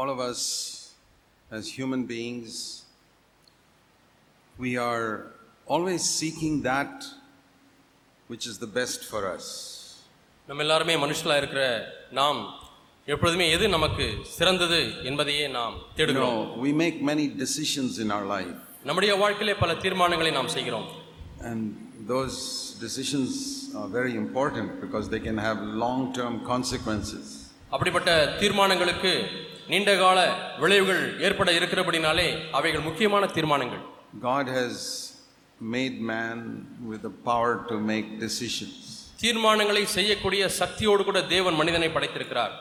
all of us as human beings, we are always seeking that which is the best for us. நம்ம எல்லாருமே மனுஷங்களா இருக்கிற நாம் எப்பொழுதுமே எது நமக்கு சிறந்தது என்பதையே நாம் You தேடுகிறோம் know, we make many decisions in our life, நம்முடைய வாழ்க்கையிலே பல தீர்மானங்களை நாம் செய்கிறோம் and those decisions are very important because they can have long term consequences. அப்படிப்பட்ட தீர்மானங்களுக்கு நீண்டகால விளைவுகள் ஏற்பட இருக்கிறபடினாலே அவைகள் முக்கியமான தீர்மானங்கள் God has made man with the power to make decisions. தீர்மானங்களை செய்யக்கூடிய சக்தியோடு கூட தேவன் மனிதனை படைத்திருக்கிறார்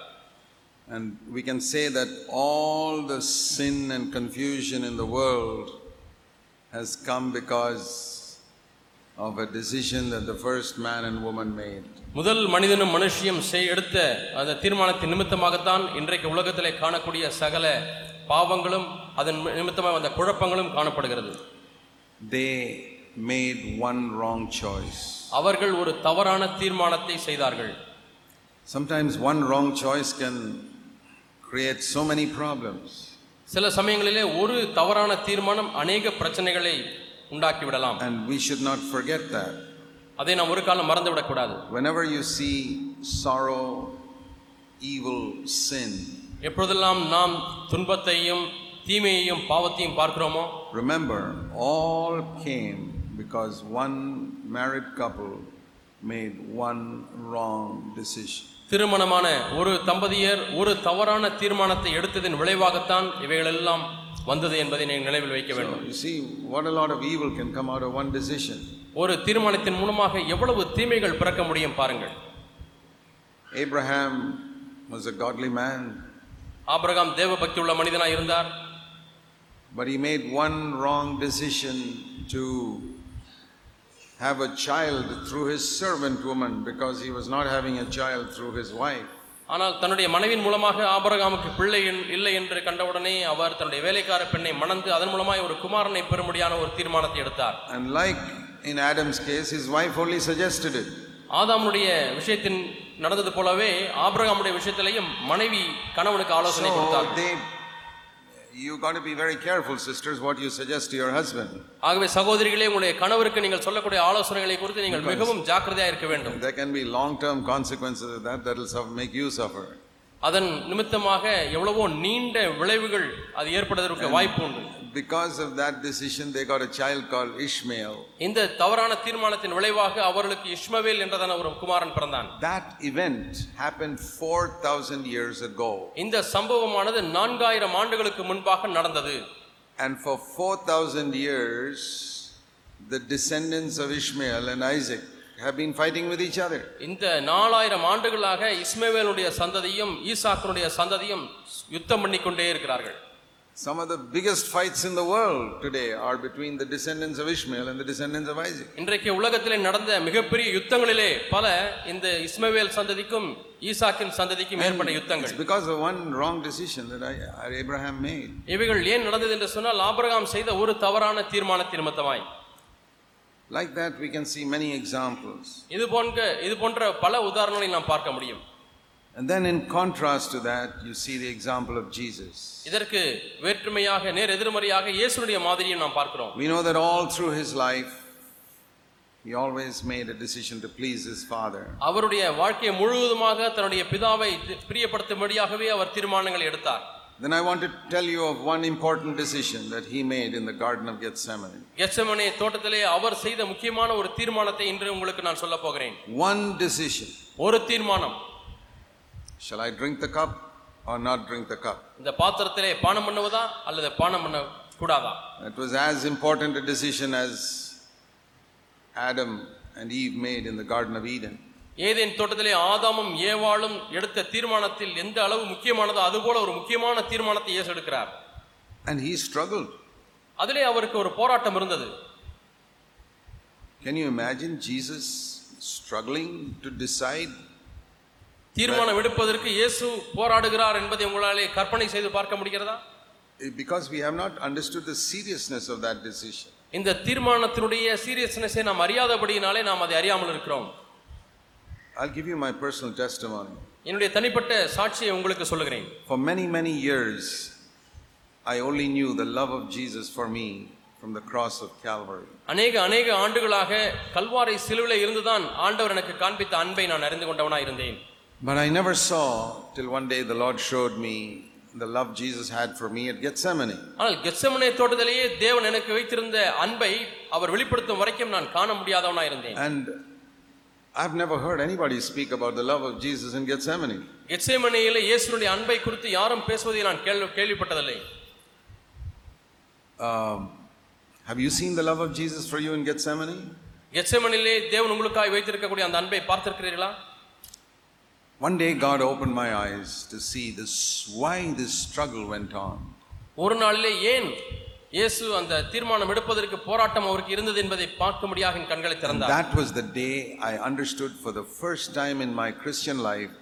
And we can say that all the sin and confusion in the world has come because of a decision that the first man and woman made. முதல் மனிதனும் மனுஷியும் செய் எடுத்த அந்த தீர்மானத்தின் நிமித்தமாகத்தான் இன்றைக்கு உலகத்திலே காணக்கூடிய சகல பாவங்களும் அதன் நிமித்தமாக அந்த குழப்பங்களும் காணப்படுகிறது They made one wrong choice. அவர்கள் ஒரு தவறான தீர்மானத்தை செய்தார்கள் Sometimes one wrong choice can create so many problems. சில சமயங்களிலே ஒரு தவறான தீர்மானம் அநேக பிரச்சனைகளை உண்டாக்கி விடலாம் And we should not forget that. அதை நாம் ஒரு காலம் மறந்து விடக்கூடாது Whenever you see sorrow, evil, sin, எப்பொழுதெல்லாம் நாம் துன்பத்தையும் தீமையையும் பாவத்தையும் பார்க்கிறோமோ remember all came because one married couple made one wrong decision. திருமணமான ஒரு தம்பதியர் ஒரு தவறான தீர்மானத்தை எடுத்ததின் விளைவாகத்தான் இவைகளெல்லாம் வந்தது என்பதை நீங்கள் நினைவில் வைக்க வேண்டும் You see what a lot of evil can come out of one decision. ஒரு தீர்மானத்தின் மூலமாக எவ்வளவு தீமைகள் பிறக்க முடியும் பாருங்கள் Abraham was a godly man, Abraham தேவ பக்தி உள்ள மனிதனாய் இருந்தார் but he made one wrong decision to have a child through his servant woman because he was not having a child through his wife. ஆனால் தன்னுடைய மனைவின் மூலமாக ஆபிரகாமுக்கு பிள்ளை இல்லை என்று கண்டவுடனே அவர் தன்னுடைய வேலைக்கார பெண்ணை மணந்து அதன் மூலமாய் ஒரு குமாரனை பெறும்படியான ஒரு தீர்மானத்தை எடுத்தார் And like in Adam's case, his wife only suggested it. ஆதாமுடைய விஷயத்தின் நடந்தது போலவே ஆபிரகாமுடைய விஷயத்திலையும் மனைவி கணவனுக்கு ஆலோசனை கொடுத்தார் So they, you got to be very careful, sisters, what you suggest to your husband. ஆகவே சகோதரிகளே உங்களுடைய கணவருக்கு நீங்கள் சொல்லக்கூடிய ஆலோசனைகளை குறித்து நீங்கள் மிகவும் ஜாக்கிரதையா இருக்க வேண்டும் There can be long-term consequences of that that will suffer- make you suffer. அதன் நிமித்தமாக எவ்வளவோ நீண்ட விளைவுகள் அது ஏற்படுவதற்கு வாய்ப்பு உண்டு Because of that decision, they got a child called Ishmael. இந்த தவறான தீர்மானத்தின் விளைவாக அவர்களுக்கு இஷ்மவேல் என்றதான ஒரு குமாரன் பிறந்தான் That event happened 4,000 years ago. இந்த சம்பவமானது நான்காயிரம் ஆண்டுகளுக்கு முன்பாக நடந்தது And for 4,000 years, the descendants of Ishmael and Isaac have been fighting with each other. இந்த நாலாயிரம் ஆண்டுகளாக இஸ்மவேலுடைய சந்ததியும் ஈசாக்கினுடைய சந்ததியும் யுத்தம் பண்ணிக்கொண்டே இருக்கிறார்கள் Some of the biggest fights in the world today are between the descendants of Ishmael and the descendants of Isaac. இன்றைக்கு உலகத்திலே நடந்த மிகப்பெரிய யுத்தங்களிலே பல இந்த இஸ்மவேல் சந்ததிக்கும் ஈசாக்கின் சந்ததிக்கும் ஏற்பட்ட யுத்தங்கள் because of one wrong decision that I, Abraham made. இவைகள் ஏன் நடந்தது என்று சொன்னால் ஆபிரகாம் செய்த ஒரு தவறான தீர்மானத்தின் நிமித்தமாய் Like that, we can see many examples. இது போன்ற இது போன்ற பல உதாரணங்களை நாம் பார்க்க முடியும் And then, in contrast to that, you see the example of Jesus. இதற்கு வேற்றுமையாக நேர் எதிர்மறையாக இயேசுடைய மாதிரியும் நாம் பார்க்கிறோம் We know that all through his life, he always made a decision to please his Father. அவருடைய வாழ்க்கையை முழுவதுமாக தன்னுடைய பிதாவை பிரியப்படுத்தும்படியாகவே அவர் தீர்மானங்களை எடுத்தார் Then I want to tell you of one important decision that he made in the Garden of Gethsemane. கெச்சமனே தோட்டத்திலே அவர் செய்த முக்கியமான ஒரு தீர்மானத்தை இன்று உங்களுக்கு நான் சொல்ல போகிறேன் One decision ஒரு தீர்மானம் shall I drink the cup or not drink the cup? இந்த பாத்திரத்திலே பானம் பண்ணுவதா அல்லது பானம் பண்ண கூடாதா That was as important a decision as Adam and Eve made in the Garden of Eden. Eden தோட்டத்திலே ஆதாமும் ஏவாளும் எடுத்த தீர்மானத்தில் எந்த அளவு முக்கியமானதோ அதுபோல ஒரு முக்கியமான தீர்மானத்தை இயேசு எடுக்கிறார் And he struggled. அதிலே அவருக்கு ஒரு போராட்டம் இருந்தது Can you imagine Jesus struggling to decide? தீர்மானம் எடுப்பதற்கு இயேசு போராடுகிறார் என்பதை உங்களாலே கற்பனை செய்து பார்க்க முடிகிறதா Because we have not understood the seriousness of that decision. இந்த தீர்மானத்தினுடைய சீரியஸ்னஸை நாம் அறியாதபடியினாலே நாம் அதை அறியாமல் இருக்கிறோம் I'll give you my personal testimony. என்னுடைய தனிப்பட்ட சாட்சியை உங்களுக்கு சொல்லுகிறேன் For many, many years, I only knew the love of Jesus for me from the cross of Calvary. அநேக அநேக ஆண்டுகளாக கல்வாரை சிலுவில இருந்துதான் ஆண்டவர் எனக்கு காண்பித்த அன்பை நான் அறிந்து கொண்டவனாய் இருந்தேன் But I never saw till one day the Lord showed me the love Jesus had for me at Gethsemane. ஆனால் கெத்செமனே தோட்டத்திலேயே தேவன் எனக்கு வைத்திருந்த அன்பை அவர் வெளிப்படுத்தும் வரைக்கும் நான் காண முடியாதவனாய் இருந்தேன் And I've never heard anybody speak about the love of Jesus in Gethsemane. கெத்செமனேயில இயேசுனுடைய அன்பை குறித்து யாரும் பேசுவதை நான் கேள்வி கேள்விப்பட்டதில்லை Um, have you seen the love of Jesus for you in Gethsemane? கெத்செமனிலே தேவன் உங்களுக்காய் வைத்திருக்கக்கூடிய அந்த அன்பை பார்த்திருக்கிறீர்களா One day God opened my eyes to see this why this struggle went on. ஒரு நாளிலே ஏன் இயேசு அந்த தீர்மானம் எடுப்பதற்கு போராட்டம் அவருக்கு இருந்தது என்பதை பார்க்கும்படியாக என் கண்களை திறந்தார் that was the day I understood for the first time in my Christian life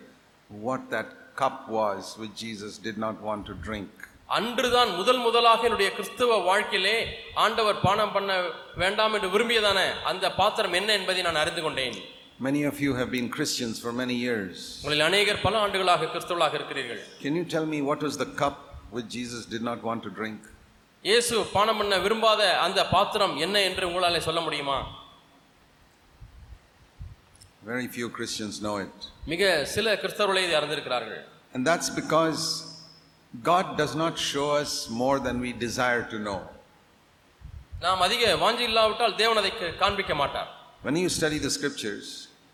what that cup was which Jesus did not want to drink. அன்றுதான் முதல் முதலாக என்னுடைய கிறிஸ்துவ வாழ்க்கையிலே ஆண்டவர் பானம் பண்ண வேண்டாம் என்று விரும்பியதான அந்த பாத்திரம் என்ன என்பதை நான் அறிந்து கொண்டேன் Many of you have been Christians for many years. உங்களில் அநேகர் பல ஆண்டுகளாக கிறிஸ்துவலாக இருக்கிறீர்கள் Can you tell me what was the cup which Jesus did not want to drink? இயேசு பானம் பண்ண விரும்பாத அந்த பாத்திரம் என்ன என்று உங்களாலே சொல்ல முடியுமா Very few Christians know it. மிக சில கிறிஸ்தவர்களே இதை அறிந்திருக்கிறார்கள் And that's because God does not show us more than we desire to know. நாம் அதிக வாஞ்சி இல்லாவிட்டால் தேவன் அதை காண்பிக்க மாட்டார் When you study the scriptures,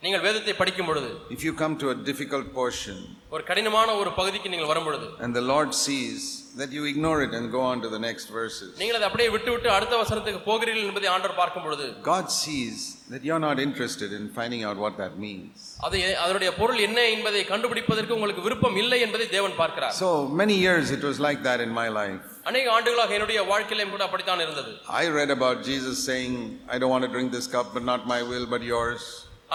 நீங்கள் வேதத்தை படிக்கும் பொழுது if you come to a difficult portion ஒரு கடினமான ஒரு பகுதிக்கு நீங்கள் வரும் பொழுது and the Lord sees that you ignore it and go on to the next verses, நீங்கள் அதை அப்படியே விட்டு விட்டு அடுத்த வசனத்துக்கு போகிறீர்கள் என்பதை ஆண்டவர் பார்க்கும் பொழுது God sees that you're not interested in finding out what that means. அது அதனுடைய பொருள் என்ன என்பதை கண்டுபிடிப்பதற்கு உங்களுக்கு விருப்பம் இல்லை என்பதை தேவன் பார்க்கிறார் So many years it was like that in my life. அநேக ஆண்டுகளாக என்னுடைய வாழ்க்கையிலும் கூட அப்படித்தான் இருந்தது I read about Jesus saying, I don't want to drink this cup, but not my will, but yours.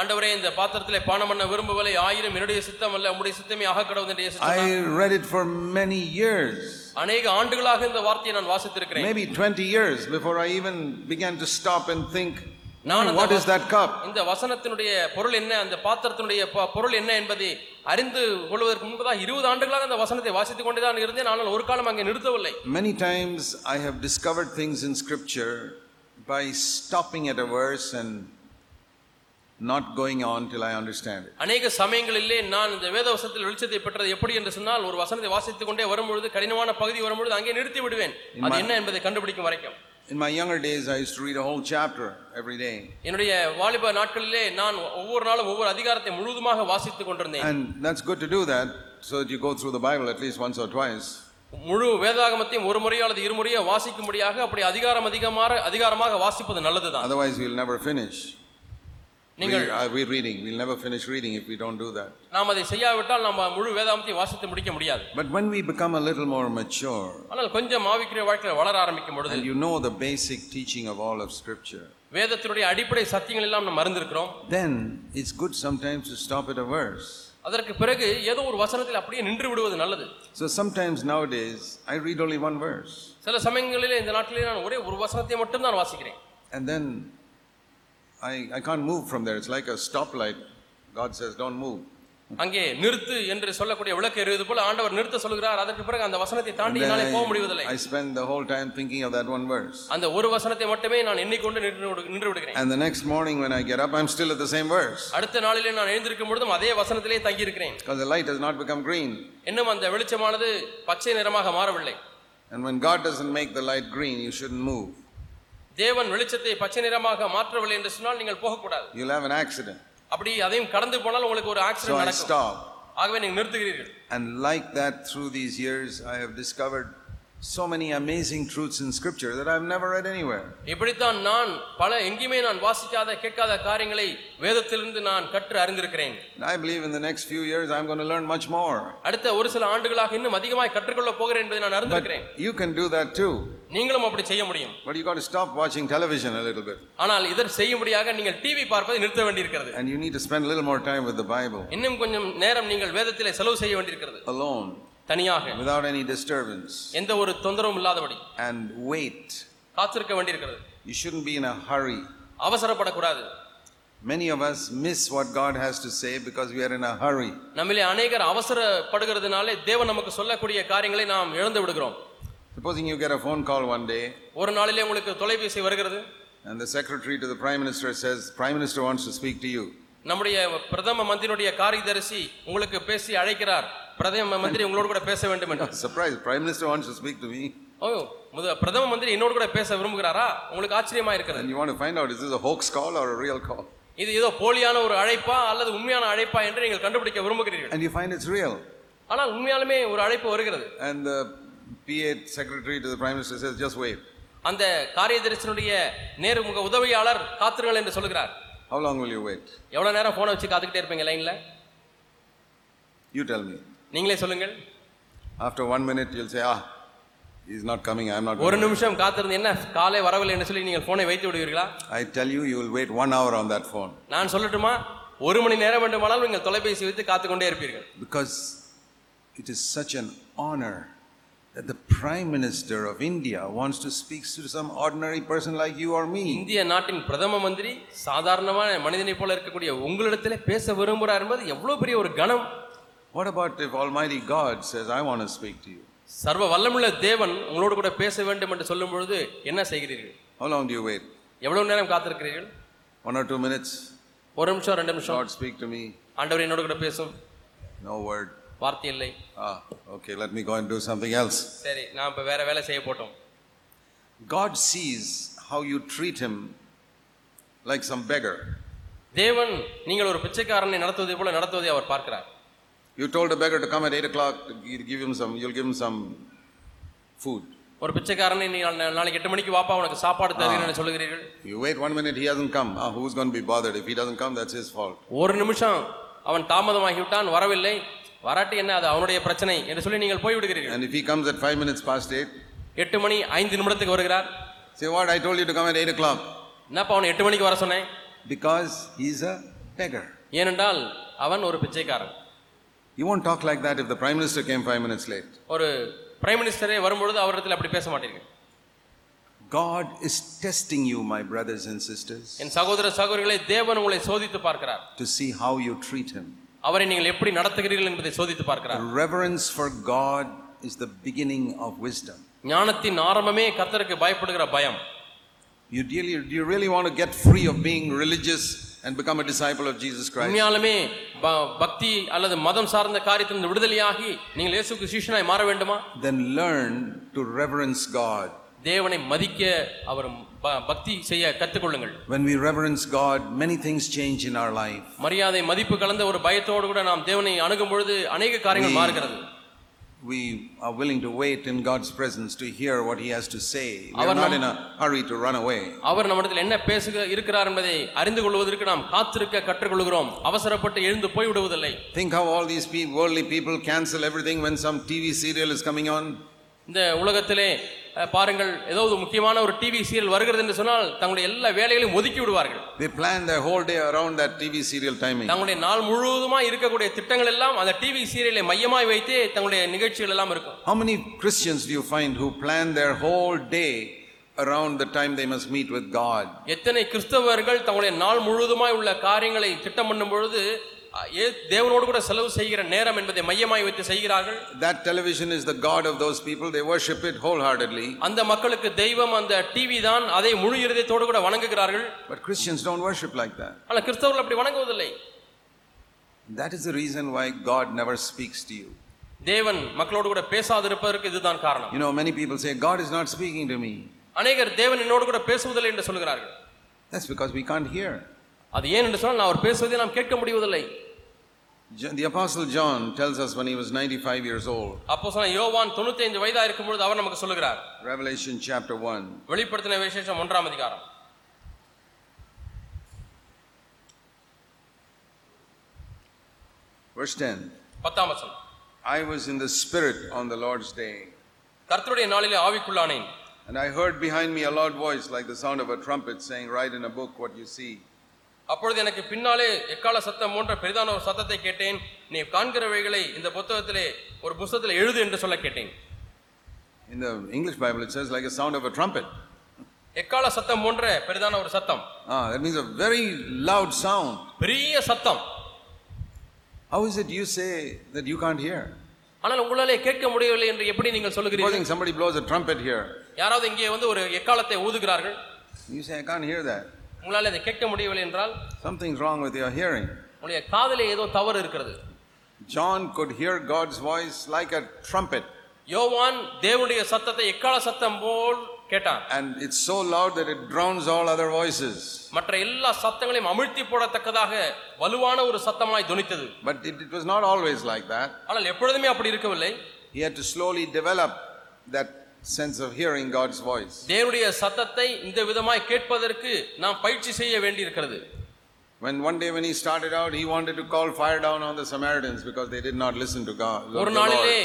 ஆண்டவரே இந்த பாத்திரத்திலே பானம் பண்ண விரும்பவில்லை. ஆயிரம் என்னுடைய சித்தம் அல்ல உம்முடைய சித்தமே ஆக கடவுள் என்று இயேசு. I read it for many years, அநேக ஆண்டுகளாக இந்த வார்த்தையை நான் வாசித்திருக்கிறேன். Maybe 20 years before I even began to stop and think, நான் "Hmm, அந்த what is வச- that cup? இந்த வசனத்தினுடைய பொருள் என்ன அந்த பாத்திரத்தினுடைய ப- பொருள் என்ன என்பதை அறிந்து கொள்வதற்கு முன்பதாக இருபது ஆண்டுகளாக அந்த வசனத்தை வாசித்துக் கொண்டுதான் இருந்தேன். ஆனால் ஒரு காலம் அங்கே நிறுத்தவில்லை. Many times I have discovered things in scripture by stopping at a verse and not going on till I understand it. அநேக சமயங்களிலே நான் இந்த வேத வசனத்தில் வெளிச்சத்தை பெற்றது எப்படி என்று சொன்னால் ஒரு வசனத்தை வாசித்துக் கொண்டே வரும்பொழுது கடினமான பகுதி வரும்பொழுது அங்கே நிறுத்தி விடுவேன் அது என்ன என்பதை கண்டுபிடிக்கும் வரைக்கும் In my younger days, I used to read a whole chapter every day. என்னுடைய வாலிப நாட்களிலே நான் ஒவ்வொரு நாளும் ஒவ்வொரு அதிகாரத்தை முழுவதுமாக வாசித்துக் கொண்டிருந்தேன் And that's good to do that so that you go through the Bible at least once or twice. முழு வேதாகமத்தையும் ஒரு முறையோ அல்லது இருமுறையோ வாசிக்கும்படியாக அப்படி அதிகாரம் அதிகமாக அதிகாரமாக வாசிப்பது நல்லதுதான் Otherwise, we'll never finish. We, நீங்கள் uh, we're reading. We'll never finish reading if we don't do that. நாம் அதை செய்யாவிட்டால் நம்ம முழு வேதாகமத்தையும் வாசித்து முடிக்க முடியாது But when we become a little more mature ஆனால் கொஞ்சம் ஆவிக்குரிய வாழ்க்கையில் வளர ஆரம்பிக்கும் பொழுது and you know the basic teaching of all of Scripture, வேதத்தினுடைய அடிப்படை சத்தியங்கள் எல்லாம் நம்ம மறந்திருக்கிறோம் then it's good sometimes to stop at a verse. அதற்கு பிறகு ஏதோ ஒரு வசனத்தில் அப்படியே நின்று விடுவது நல்லது So sometimes nowadays I read only one verse சில சமயங்களிலே இந்த நாட்டிலே நான் ஒரே ஒரு வசனத்தை மட்டும் தான் வாசிக்கிறேன் and then I, I can't move from there. It's like a stoplight. God says, don't move. அங்கே நிறுத்து என்று சொல்லக்கூடிய விளக்கு எறிவது போல ஆண்டவர் நிறுத்த சொல்கிறார் அதற்கு பிறகு அந்த வசனத்தை தாண்டி என்னாலே போக I, முடிவதில்லை I spend the whole time thinking of that one verse. அந்த ஒரு வசனத்தை மட்டுமே நான் எண்ணிக்கொண்டு நின்று நின்று விடுகிறேன் And the next morning when I get up, I'm still at the same verse அடுத்த நாளிலே நான் எழுந்திருக்கும் பொழுதும் அதே வசனத்திலே தங்கி இருக்கிறேன் because the light has not become green. இன்னும் அந்த வெளிச்சமானது பச்சை நிறமாக மாறவில்லை And when God doesn't make the light green, you shouldn't move. தேவன் வெளிச்சத்தை பச்சை நிறமாக மாற்றவில்லை என்று சொன்னால் நீங்கள் போகக்கூடாது You'll have an accident. அப்படி அதையும் கடந்து போனால் உங்களுக்கு ஒரு ஆக்சிடென்ட் நடக்கும் stop. ஆகவே நீங்கள் நிறுத்துகிறீர்கள் And like that, through these years, I have discovered so many amazing truths in Scripture that I've never read anywhere. இப்படித்தான் நான் பல எங்கேயுமே நான் வாசிக்காத கேட்காத காரியங்களை வேதத்திலிருந்து நான் கற்று அறிந்திருக்கிறேன் I believe in the next few years, I'm going to learn much more. அடுத்த ஒரு சில ஆண்டுகளாக இன்னும் அதிகமாய் கற்றுக்கொள்ள போகிறேன் என்பதை நான் அறிந்திருக்கிறேன் you can do that too. நீங்களும் அப்படி செய்ய முடியும் But you got to stop watching television a little bit. ஆனால் இதர் செய்யும்படியாக நீங்கள் டிவி பார்ப்பதை நிறுத்த வேண்டியிருக்கிறது And you need to spend a little more time with the Bible இன்னும் கொஞ்சம் நேரம் நீங்கள் வேதத்திலே செலவு செய்ய வேண்டியிருக்கிறது alone, தனியாக without any disturbance, எந்த ஒரு தொந்தரவும் இல்லாதபடி and wait. காத்திருக்க வேண்டியிருக்கிறது You shouldn't be in a hurry. அவசரப்படக்கூடாது Many of us miss what God has to say because we are in a hurry. நம்மிலே அநேகர் அவசரப்படுகிறதுனாலே தேவன் நமக்கு சொல்லக்கூடிய காரியங்களை நாம் இழந்து விடுகிறோம் Supposing you get a phone call one day ஒரு நாளிலே உங்களுக்கு தொலைபேசி வருகிறது and the secretary to the prime minister says, Prime Minister wants to speak to you. நம்முடைய பிரதம மந்திரியுடைய காரியதரிசி உங்களுக்கு பேசி அழைக்கிறார் பிரதம மந்திரி உங்களோடு கூட பேச வேண்டும் என்று Surprise, Prime Minister wants to speak to me. ஓ முத பிரதம மந்திரி என்னோடு கூட பேச விரும்புகிறாரா உங்களுக்கு ஆச்சரியமா இருக்கிறது you want to find out is this a hoax call or a real call? இது ஏதோ போலியான ஒரு அழைப்பா அல்லது உண்மையான அழைப்பா என்று நீங்கள் கண்டுபிடிக்க விரும்புகிறீர்கள் And you find it's real. ஆனால் உண்மையாலுமே ஒரு அழைப்பு வருகிறது And the PA secretary to the prime minister says, just wait. அந்த காரியதரிசனுடைய நேர்முக உதவியாளர் காத்திருங்கள் என்று சொல்கிறார் How long will you wait? எவ்வளவு நேரம் போனை வச்சு காத்துக்கிட்டே இருப்பீங்க லைன்ல You tell me. நீங்களே சொல்லுங்கள் After one minute, you'll say, ah, he's not coming, I'm not ஒரு. நிமிஷம் காத்திருந்து என்ன காலை வரவில்லை என்று சொல்லி நீங்கள் போனை வைத்து விடுவீர்களா I tell you, you will wait one hour on that phone. நான் சொல்லட்டுமா ஒரு மணி நேரம் வேண்டுமானாலும் நீங்கள் தொலைபேசி வைத்து காத்துக்கொண்டே இருப்பீர்கள் Because it is such an honor that the Prime Minister of India wants to speak to some ordinary person like you or me. இந்திய நாட்டின் பிரதம மந்திரி சாதாரணமான மனிதனை போல இருக்கக்கூடிய உங்களிடத்திலே பேச விரும்புகிறார் என்பது எவ்வளவு பெரிய ஒரு கணம் What about if Almighty God says, I want to speak to you? சர்வ வல்லமுள்ள தேவன் உங்களோடு கூட பேச வேண்டும் என்று சொல்லும் பொழுது என்ன செய்கிறீர்கள் How long do you wait? எவ்வளவு நேரம் காத்திருக்கிறீர்கள் One or two minutes? ஒரு நிமிஷம் ரெண்டு நிமிஷம் Lord, speak to me. ஆண்டவர் என்னோடு கூட பேசும் No word. வார்த்தை இல்லை Ah, okay, let me go and do something else. சரி நான் இப்ப வேற வேலை செய்ய போட்டோம் God sees how you treat him like some beggar. தேவன் நீங்கள் ஒரு பிச்சைக்காரனை நடத்துவதை போல நடத்துவதை அவர் பார்க்கிறார் You told a beggar to come at 8 o'clock, you give him some, you'll give him some food. ஒரு பிச்சைக்காரனை நீ நாளை- நாளைக்கு எட்டு மணிக்கு வாப்பா உனக்கு சாப்பாடு தருகிறேன் சொல்லுகிறீர்கள் You wait one minute, he hasn't come. Ah, who's going to be bothered? If he doesn't come, that's his fault. ஒரு நிமிஷம் அவன் தாமதமாகி விட்டான் வரவில்லை வராட்டி என்ன அது அவனுடைய பிரச்சனை என்று சொல்லி நீங்கள் போய் விடுகிறீர்கள் And if he comes at 5 minutes past 8, எட்டு மணி ஐந்து நிமிடத்துக்கு வருகிறார் say, What? I told you to come at 8 o'clock. என்னப்பா அவனை எட்டு மணிக்கு வர சொன்னேன் Because he's a beggar. ஏனென்றால் அவன் ஒரு பிச்சைக்காரன் You won't talk like that if the Prime Minister came 5 minutes late. ஒரு பிரைம் மினிஸ்டரே வரும்பொழுது அவரிடத்தில் அப்படி பேச மாட்டீர்கள் God is testing you, my brothers and sisters, என் சகோதர சகோதரிகளை தேவன் உங்களை சோதித்து பார்க்கிறார் to see how you treat him. அவரை நீங்கள் எப்படி நடத்துகிறீர்கள் என்பதை சோதித்து பார்க்கிறார் Reverence for God is the beginning of wisdom. ஞானத்தின் ஆரம்பமே கர்த்தருக்கு பயப்படுகிற பயம் You really, you really want to get free of being religious and become a disciple of Jesus Christ? உண்மையாலுமே பக்தி அல்லது மதம் சார்ந்த காரியத்திலிருந்து விடுதலையாகி நீங்கள் இயேசுக்கு சீஷனாய் மாற வேண்டுமா Then learn to reverence God. தேவனை மதிக்க அவர் பக்தி செய்ய கற்றுக்கொள்ளுங்கள் When we reverence God, many things change in our life. மரியாதை மதிப்பு கலந்த ஒரு பயத்தோடு கூட நாம் தேவனை அணுகும் பொழுது அநேக காரியங்கள் மாறுகிறது We are willing to wait in God's presence to hear what He has to say. We are Our not in a hurry to run away. அவர் நம்மிடத்தில் என்ன பேசுக இருக்கிறார் என்பதை அறிந்து கொள்வதற்கு நாம் காத்திருக்க கற்றுக்கொள்கிறோம் அவசரப்பட்டு எழுந்து போய் விடுவதில்லை Think how all these pe- worldly people cancel everything when some TV serial is coming on. இந்த உலகத்திலே பாருங்கள் ஏதோ ஒரு முக்கியமான ஒரு டிவி சீரியல் வருகிறது என்று சொன்னால் தங்களுடைய எல்லா வேலைகளையும் ஒதுக்கி விடுவார்கள் They plan their whole day around that TV serial timing. தங்களுடைய நாள் முழுவதுமா இருக்கக்கூடிய திட்டங்கள் எல்லாம் அந்த டிவி சீரியலை மையமாய் வைத்தே தங்களுடைய நிகழ்ச்சிகள் எல்லாம் இருக்கும் How many Christians do you find who plan their whole day around the time they must meet with God? எத்தனை கிறிஸ்தவர்கள் தங்களுடைய நாள் முழுவதுமாய் உள்ள காரியங்களை திட்டம் பண்ணும் பொழுது தேவனோடு கூட செலவு செய்கிற நேரம் என்பதை மையமாய் வைத்து செய்கிறார்கள் That television is the God of those people. They worship it wholeheartedly. அந்த மக்களுக்கு தெய்வம் அந்த டிவி தான் அதை முழு இருதயத்தோடு கூட வணங்குகிறார்கள் But Christians don't worship like that. ஆனால் கிறிஸ்தவர்கள் அப்படி வணங்குவதில்லை That is the reason why God never speaks to you. தேவன் மக்களோடு கூட பேசாதிருப்பதற்கு இதுதான் காரணம் You know, many people say, God is not speaking to me. அநேகர் தேவன் என்னோடு கூட பேசுவதில்லை என்று சொல்கிறார்கள் That's because we can't hear. அது ஏன் என்று சொன்னால் அவர் பேசுவதை நாம் கேட்க முடிவதில்லை Jo- The Apostle John tells us when he was 95 years old, அப்போ சொன்ன யோவான் தொண்ணூத்தி ஐந்து வயதா இருக்கும்பொழுது அவர் நமக்கு சொல்லுகிறார் Revelation chapter 1, வெளிப்படுத்தின விசேஷம் ஒன்றாம் அதிகாரம் verse 10. பத்தாம் வசனம் I was in the Spirit on the Lord's day, கர்த்தருடைய நாளிலே ஆவிக்குள்ளானேன் and I heard behind me a loud voice like the sound of a trumpet saying, Write in a book what you see. அப்பொழுது எனக்கு பின்னாலே எக்கால சத்தம் போன்ற பெரிதான ஒரு சத்தத்தை கேட்டேன் நீ காண்கிறவைகளை இந்த புத்தகத்திலே ஒரு புஸ்தகத்தில் எழுது என்று சொல்ல கேட்டேன் In the English Bible, it says like a sound of a trumpet. எக்கால சத்தம் போன்ற பெரிதான ஒரு சத்தம் Ah, that means a very loud sound. பெரிய சத்தம் How is it you say that you can't hear? ஆனால் உங்களாலே கேட்க முடியவில்லை என்று எப்படி நீங்கள் சொல்லுகிறீர்கள் somebody blows a trumpet here. யாராவது இங்கே வந்து ஒரு எக்காலத்தை ஊதுகிறார்கள் You say, I can't hear that. உங்களால் அதை கேட்க முடியவில்லை என்றால் Something's wrong with your hearing. உங்களுடைய காதிலே ஏதோ தவறு இருக்கிறது John could hear God's voice like a trumpet. யோவான் தேவனுடைய சத்தத்தை எக்கால சத்தம் போல் கேட்டான் And it's so loud that it drowns all other voices. மற்ற எல்லா சத்தங்களையும் அமிழ்த்தி போடத்தக்கதாக வலுவான ஒரு சத்தமாய் துணித்தது But it, it was not always like that. ஆனால் எப்பொழுதுமே அப்படி இருக்கவில்லை He had to slowly develop that sense of hearing God's voice. தேவனுடைய சத்தத்தை இந்த விதமாய் கேட்பதற்கு நாம் பயிற்சி செய்ய வேண்டியிருக்கிறது When one day when he started out, he wanted to call fire down on the Samaritans because they did not listen to God. ஒரு. நாளிலே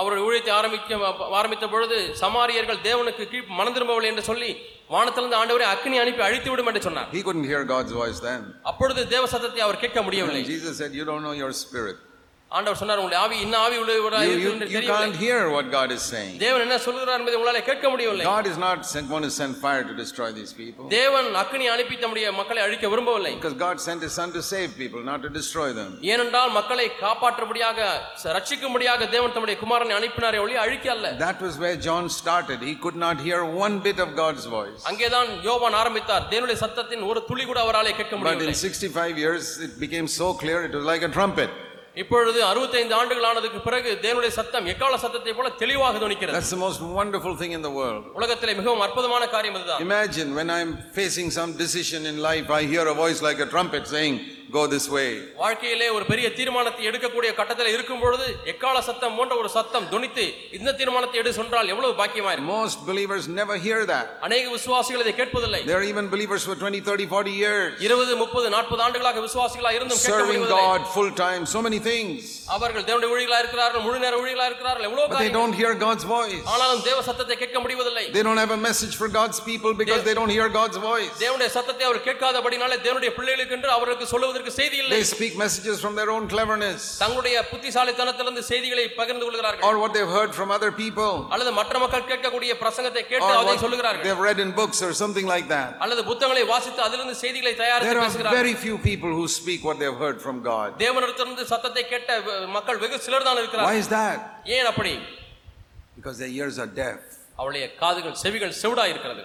அவர் ஊழியத்தை ஆரம்பிக்க ஆரம்பித்த பொழுது சமாரியர்கள் தேவனுக்கு கீழ் மனம் திரும்பவில்லை என்று சொல்லி வானத்திலிருந்து ஆண்டவரை அக்கினி அனுப்பி அழித்து விடும் என்று சொன்னார் He couldn't hear God's voice then. அப்பொழுது தேவ சத்தத்தை அவர் கேட்க முடியவில்லை Jesus said, You don't know your spirit. ஆண்டவர் சொன்னார் உங்களுடைய ஆவி இன்ன ஆவி உள்ளவராய் You, இருக்கு you, என்று you தெரியவில்லை can't hear what God is saying. தேவன் என்ன சொல்கிறார் என்பதை உங்களால கேட்க முடியவில்லை God is not sent, going to send fire to destroy these people. தேவன் அக்கினி அனுப்பி தம்முடைய மக்களை அழிக்க விரும்பவில்லை Because God sent His Son to save people, not to destroy them. ஏனென்றால் மக்களை காப்பாற்றும்படியாக ச- ரட்சிக்கும்படியாக தேவன் தம்முடைய குமாரனை அனுப்பினாரே ஒளி அழிக்க அல்ல That was where John started. He could not hear one bit of God's voice. அங்கேதான் யோவான் ஆரம்பித்தார் தேவனுடைய சத்தத்தின் ஒரு துளி கூட அவராலே கேட்க But in முடியவில்லை 65 years, it became so clear, it was like a trumpet. இப்பொழுது அறுபத்தைந்து ஆண்டுகள் ஆனதுக்கு பிறகு தேவனுடைய சத்தம் எக்கால சத்தத்தை போல தெளிவாக துணிக்கிறது That's the most wonderful thing in the world. உலகத்திலே மிகவும் அற்புதமான காரியம் இதுதான் Imagine when I'm facing some decision in life, I hear a voice like a trumpet saying, Go this way. வாழ்க்கையிலே ஒரு பெரிய தீர்மானத்தை எடுக்கக்கூடிய கட்டத்தில் இருக்கும் பொழுது எக்கால சத்தம் போன்ற ஒரு சத்தம் துணித்து இந்த தீர்மானத்தை எடு சொன்னால் எவ்வளவு பாக்கியமா இருக்கும் Most believers never hear that. அநேக விசுவாசிகள் இதை கேட்பதில்லை There are even believers for 20, 30, 40 years இருபது முப்பது நாற்பது ஆண்டுகளாக விசுவாசிகளா இருந்தும் கேட்க serving முடிவதில்லை God full time, so many things. அவர்கள் தேவனுடைய ஊழிகளா இருக்கிறார்கள் முழு நேர ஊழிகளா இருக்கிறார்கள் எவ்வளவு But they காரியங்கள். don't hear God's voice. ஆனாலும் தேவ சத்தத்தை கேட்க முடிவதில்லை They don't have a message for God's people because they don't hear God's voice. தேவனுடைய சத்தத்தை அவர் கேட்காதபடினாலே தேவனுடைய பிள்ளைகளுக்கு என்று அவருக்கு சொல்லுவதற்கு செய்தி இல்லை They speak messages from their own cleverness தங்களுடைய புத்திசாலித்தனத்திலிருந்து செய்திகளை பகிர்ந்து கொள்கிறார்கள் or what they've heard from other people அல்லது மற்ற மக்கள் கேட்கக்கூடிய பிரசங்கத்தை கேட்டு அதை what சொல்லுகிறார்கள் they've read in books or something like that. அல்லது புத்தகங்களை வாசித்து அதிலிருந்து செய்திகளை தயாரித்து There are பேசுகிறார்கள் very few people who speak what they've heard from God. தேவனிடத்திலிருந்து சத்தத்தை கேட்ட மக்கள் வெகு சிலர் தான் Why இருக்கிறார்கள் is that? ஏன் அப்படி Because their ears are deaf. அவளுடைய காதுகள் செவிகள் செவிடா இருக்கிறது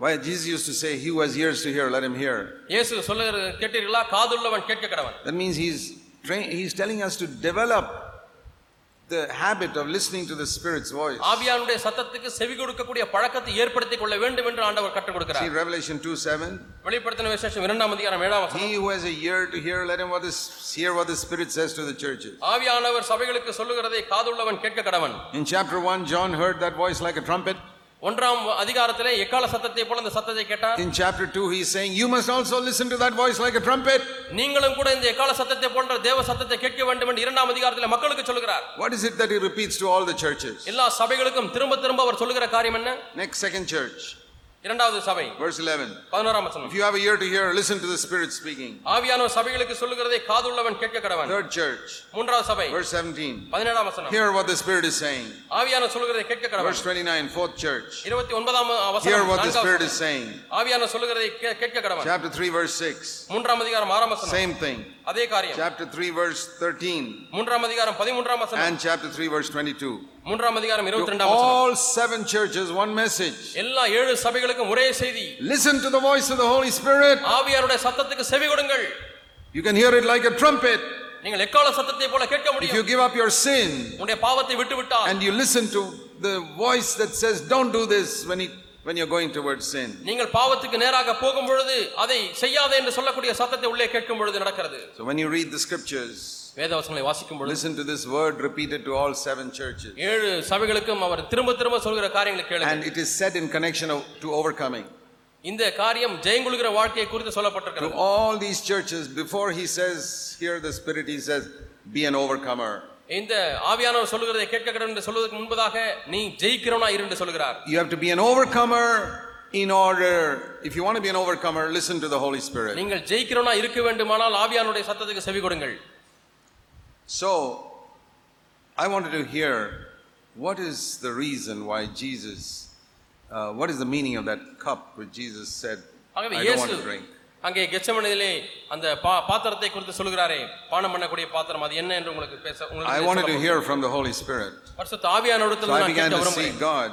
Why Jesus used to say, He who has ears to hear, let him hear. இயேசு சொல்லுகிறது கேட்டீர்களா காதுள்ளவன் கேட்க கடவன் That means He's, train, he's telling us to develop the habit of listening to the Spirit's voice. ஆவியானுடைய சத்தத்துக்கு செவி கொடுக்கக்கூடிய பழக்கத்தை ஏற்படுத்திக் கொள்ள வேண்டும் என்று ஆண்டவர் கற்றுக் See கொடுக்கிறார் Revelation 2 7. வெளிப்படுத்தின விசேஷம் இரண்டாம் அதிகாரம் ஏழாம் வசனம் He who has a ear to hear, let him what is, hear what the Spirit says to the churches. ஆவியானவர் சபைகளுக்கு சொல்லுகிறதை காதுள்ளவன் கேட்க கடவன் In chapter 1, John heard that voice like a trumpet. ஒன்றாம் அதிகாரத்திலே எக்கால சத்தத்தை போல அந்த சத்தத்தை கேட்டார் In chapter 2, he's saying, You must also listen to that voice like a trumpet. நீங்களும் கூட இந்த எக்கால சத்தத்தை போன்ற தேவ சத்தத்தை கேட்க வேண்டும் என்று இரண்டாம் அதிகாரத்தில் மக்களுக்கு சொல்லுகிறார் What is it that he repeats to all the churches? எல்லா சபைகளுக்கும் திரும்ப திரும்ப அவர் சொல்லுகிற காரியம் என்ன Next, second church, இரண்டாவது சபை verse 11. பதினோராம் வசனம் If you have a ear to hear, listen to the Spirit speaking. ஆவியானவர் சபைகளுக்கு சொல்லுகிறதை காதுள்ளவன் கேட்க கடவன் Third church, மூன்றாவது சபை verse 17. பதினேழாம் வசனம் Hear what the Spirit is saying. ஆவியானவர் சொல்லுகிறதை கேட்க கடவன் Verse 29, fourth church. இருபத்தி ஒன்பதாம் Hear அவசரம் what the நான்காவது Spirit வசனம். is saying. ஆவியானவர் சொல்லுகிறதை கே- கேட்க கடவன் Chapter 3, verse 6. மூன்றாம் அதிகாரம் ஆறாம் வசனம் Same thing. அதே காரியம் Chapter 3, verse 13. மூன்றாம் அதிகாரம் பதிமூன்றாம் வசனம் And chapter 3, verse 22. மூன்றாம் அதிகாரம் இருபத்தி To ரெண்டாம் வசனம் all seven churches, one message. எல்லா ஏழு சபைகளுக்கும் ஒரே செய்தி Listen to the voice of the Holy Spirit. ஆவியாருடைய சத்தத்துக்கு செவி கொடுங்கள் You can hear it like a trumpet. நீங்கள் எக்கால சத்தத்தை போல கேட்க If you முடியும் give up your sin உன்னுடைய பாவத்தை விட்டு விட்டால் and you listen to the voice that says, Don't do this when, it, when you're going towards sin. நீங்கள் பாவத்துக்கு நேராக போகும் பொழுது அதை செய்யாதே என்று சொல்லக்கூடிய சத்தத்தை உள்ளே கேட்கும் பொழுது நடக்கிறது So when you read the scriptures, வேதவசங்களை வாசிக்கும் பொழுது listen to this word repeated to all seven churches. ஏழு சபைகளுக்கும் அவர் திரும்ப திரும்ப சொல்கிற காரியங்களை கேளுங்க And it is said in connection of, to overcoming. இந்த காரியம் ஜெயங்குழுகிற வாழ்க்கையை குறித்து To சொல்லப்பட்டிருக்கிறது all these churches, before he says, Here the Spirit, he says, Be an overcomer. இந்த ஆவியானவர் சொல்லுகிறதை கேட்க கடவுள் என்று சொல்வதற்கு முன்பதாக நீ ஜெயிக்கிறவனா இரு என்று சொல்கிறார் You have to be an overcomer in order, if you want to be an overcomer, listen to the Holy Spirit. நீங்கள் ஜெயிக்கிறவனா இருக்க வேண்டுமானால் ஆவியானுடைய சத்தத்துக்கு செவி கொடுங்கள் So, I wanted to hear what is the reason why Jesus uh, what is the meaning of that cup which Jesus said, ஆகவே I don't want இயேசு to drink? அங்கே கெச்சமனிலே அந்த பா- பாத்திரத்தை குறித்து சொல்கிறாரே பானம் பண்ணக்கூடிய பாத்திரம் அது என்ன என்று உங்களுக்கு பேச I உங்களுக்கு wanted to சொல்லப்படும். hear from the Holy Spirit. பரிசுத்த ஆவியானவரிடத்தில் So I நான் began கேட்க to seek விரும்புகிறேன் God.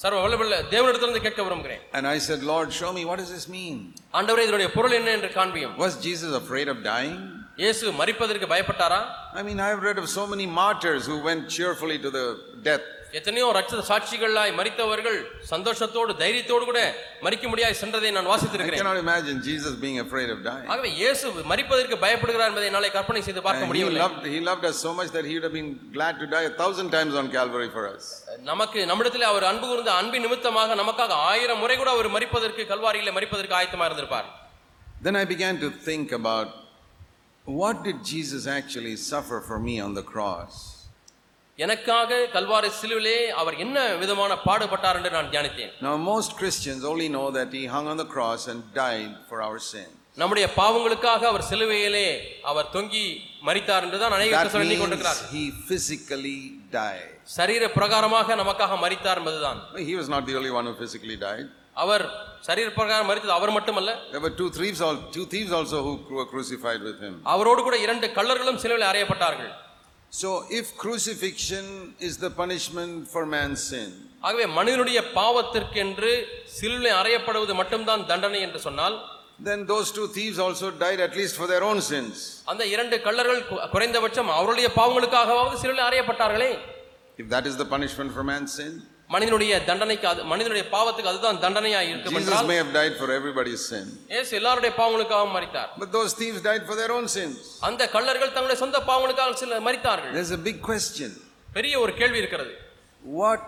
சர்வ வல்லமுள்ள தேவனிடத்திலிருந்து கேட்க விரும்புகிறேன் And I said, Lord, show me what does this mean? ஆண்டவரே இதனுடைய பொருள் என்ன என்று காண்பியும் Was Jesus afraid of dying? இயேசு மரிப்பதற்கு பயப்பட்டாரா I mean, I've read of so many martyrs who went cheerfully to the death. எத்தனையோ ரட்சத சாட்சிகளாய் மரித்தவர்கள் சந்தோஷத்தோடு தைரியத்தோடு கூட மறிக்க முடியாய் சென்றதை நான் I வாசித்திருக்கிறேன் cannot imagine Jesus being afraid of dying. ஆகவே இயேசு மரிப்பதற்கு பயப்படுகிறார் என்பதை என்னாலே கற்பனை செய்து பார்க்க And he முடியவில்லை loved, he loved us so much that he would have been glad to die a thousand times on Calvary for us. நமக்கு நம்மிடத்தில் அவர் அன்பு கூர்ந்த அன்பின் நிமித்தமாக நமக்காக ஆயிரம் முறை கூட அவர் மரிப்பதற்கு கல்வாரியில மரிப்பதற்கு ஆயத்தமா இருந்திருப்பார் Then I began to think about what did Jesus actually suffer for me on the cross? எனக்காக கல்வாரி சிலுவிலே அவர் என்ன விதமான பாடுபட்டார் என்று நான் தியானித்தேன் Now, most Christians only know that he hung on the cross and died for our sin. நம்முடைய பாவங்களுக்காக அவர் சிலுவையிலே அவர் தொங்கி மரித்தார் என்றுதான் அநேக That கிறிஸ்தவர்கள் means எண்ணிக்கொண்டிருக்கிறார் he physically died. சரீர பிரகாரமாக நமக்காக மரித்தார் என்பதுதான் He was not the only one who physically died. அவர் சரீர பிரகாரம் மரித்தது அவர் மட்டுமல்ல There were two thieves, al- two thieves also who were crucified with him. அவரோடு கூட இரண்டு கள்ளர்களும் சிலுவையில் அறையப்பட்டார்கள் So, if crucifixion is the punishment for man's sin, ஆகவே மனிதனுடைய பாவத்திற்கென்று சிலுவை அறையப்படுவது மட்டும்தான் தண்டனை என்று சொன்னால் then those two thieves also died at least for their own sins. அந்த இரண்டு கள்ளர்கள் குறைந்தபட்சம் அவருடைய பாவங்களுக்காகவாவது சிலுவையில் அறையப்பட்டார்களே If that is the punishment for man's sin, மனிதனுடைய தண்டனைக்கு அது மனிதனுடைய பாவத்துக்கு அதுதான் தண்டனையா இருக்கும் Jesus may have died for everybody's sin. இயேசு எல்லாருடைய பாவங்களுக்காகவும் மரித்தார் But those thieves died for their own sins. அந்த கள்ளர்கள் தங்களுடைய சொந்த பாவங்களுக்காக சில மரித்தார்கள் There's a big question. பெரிய ஒரு கேள்வி இருக்கிறது What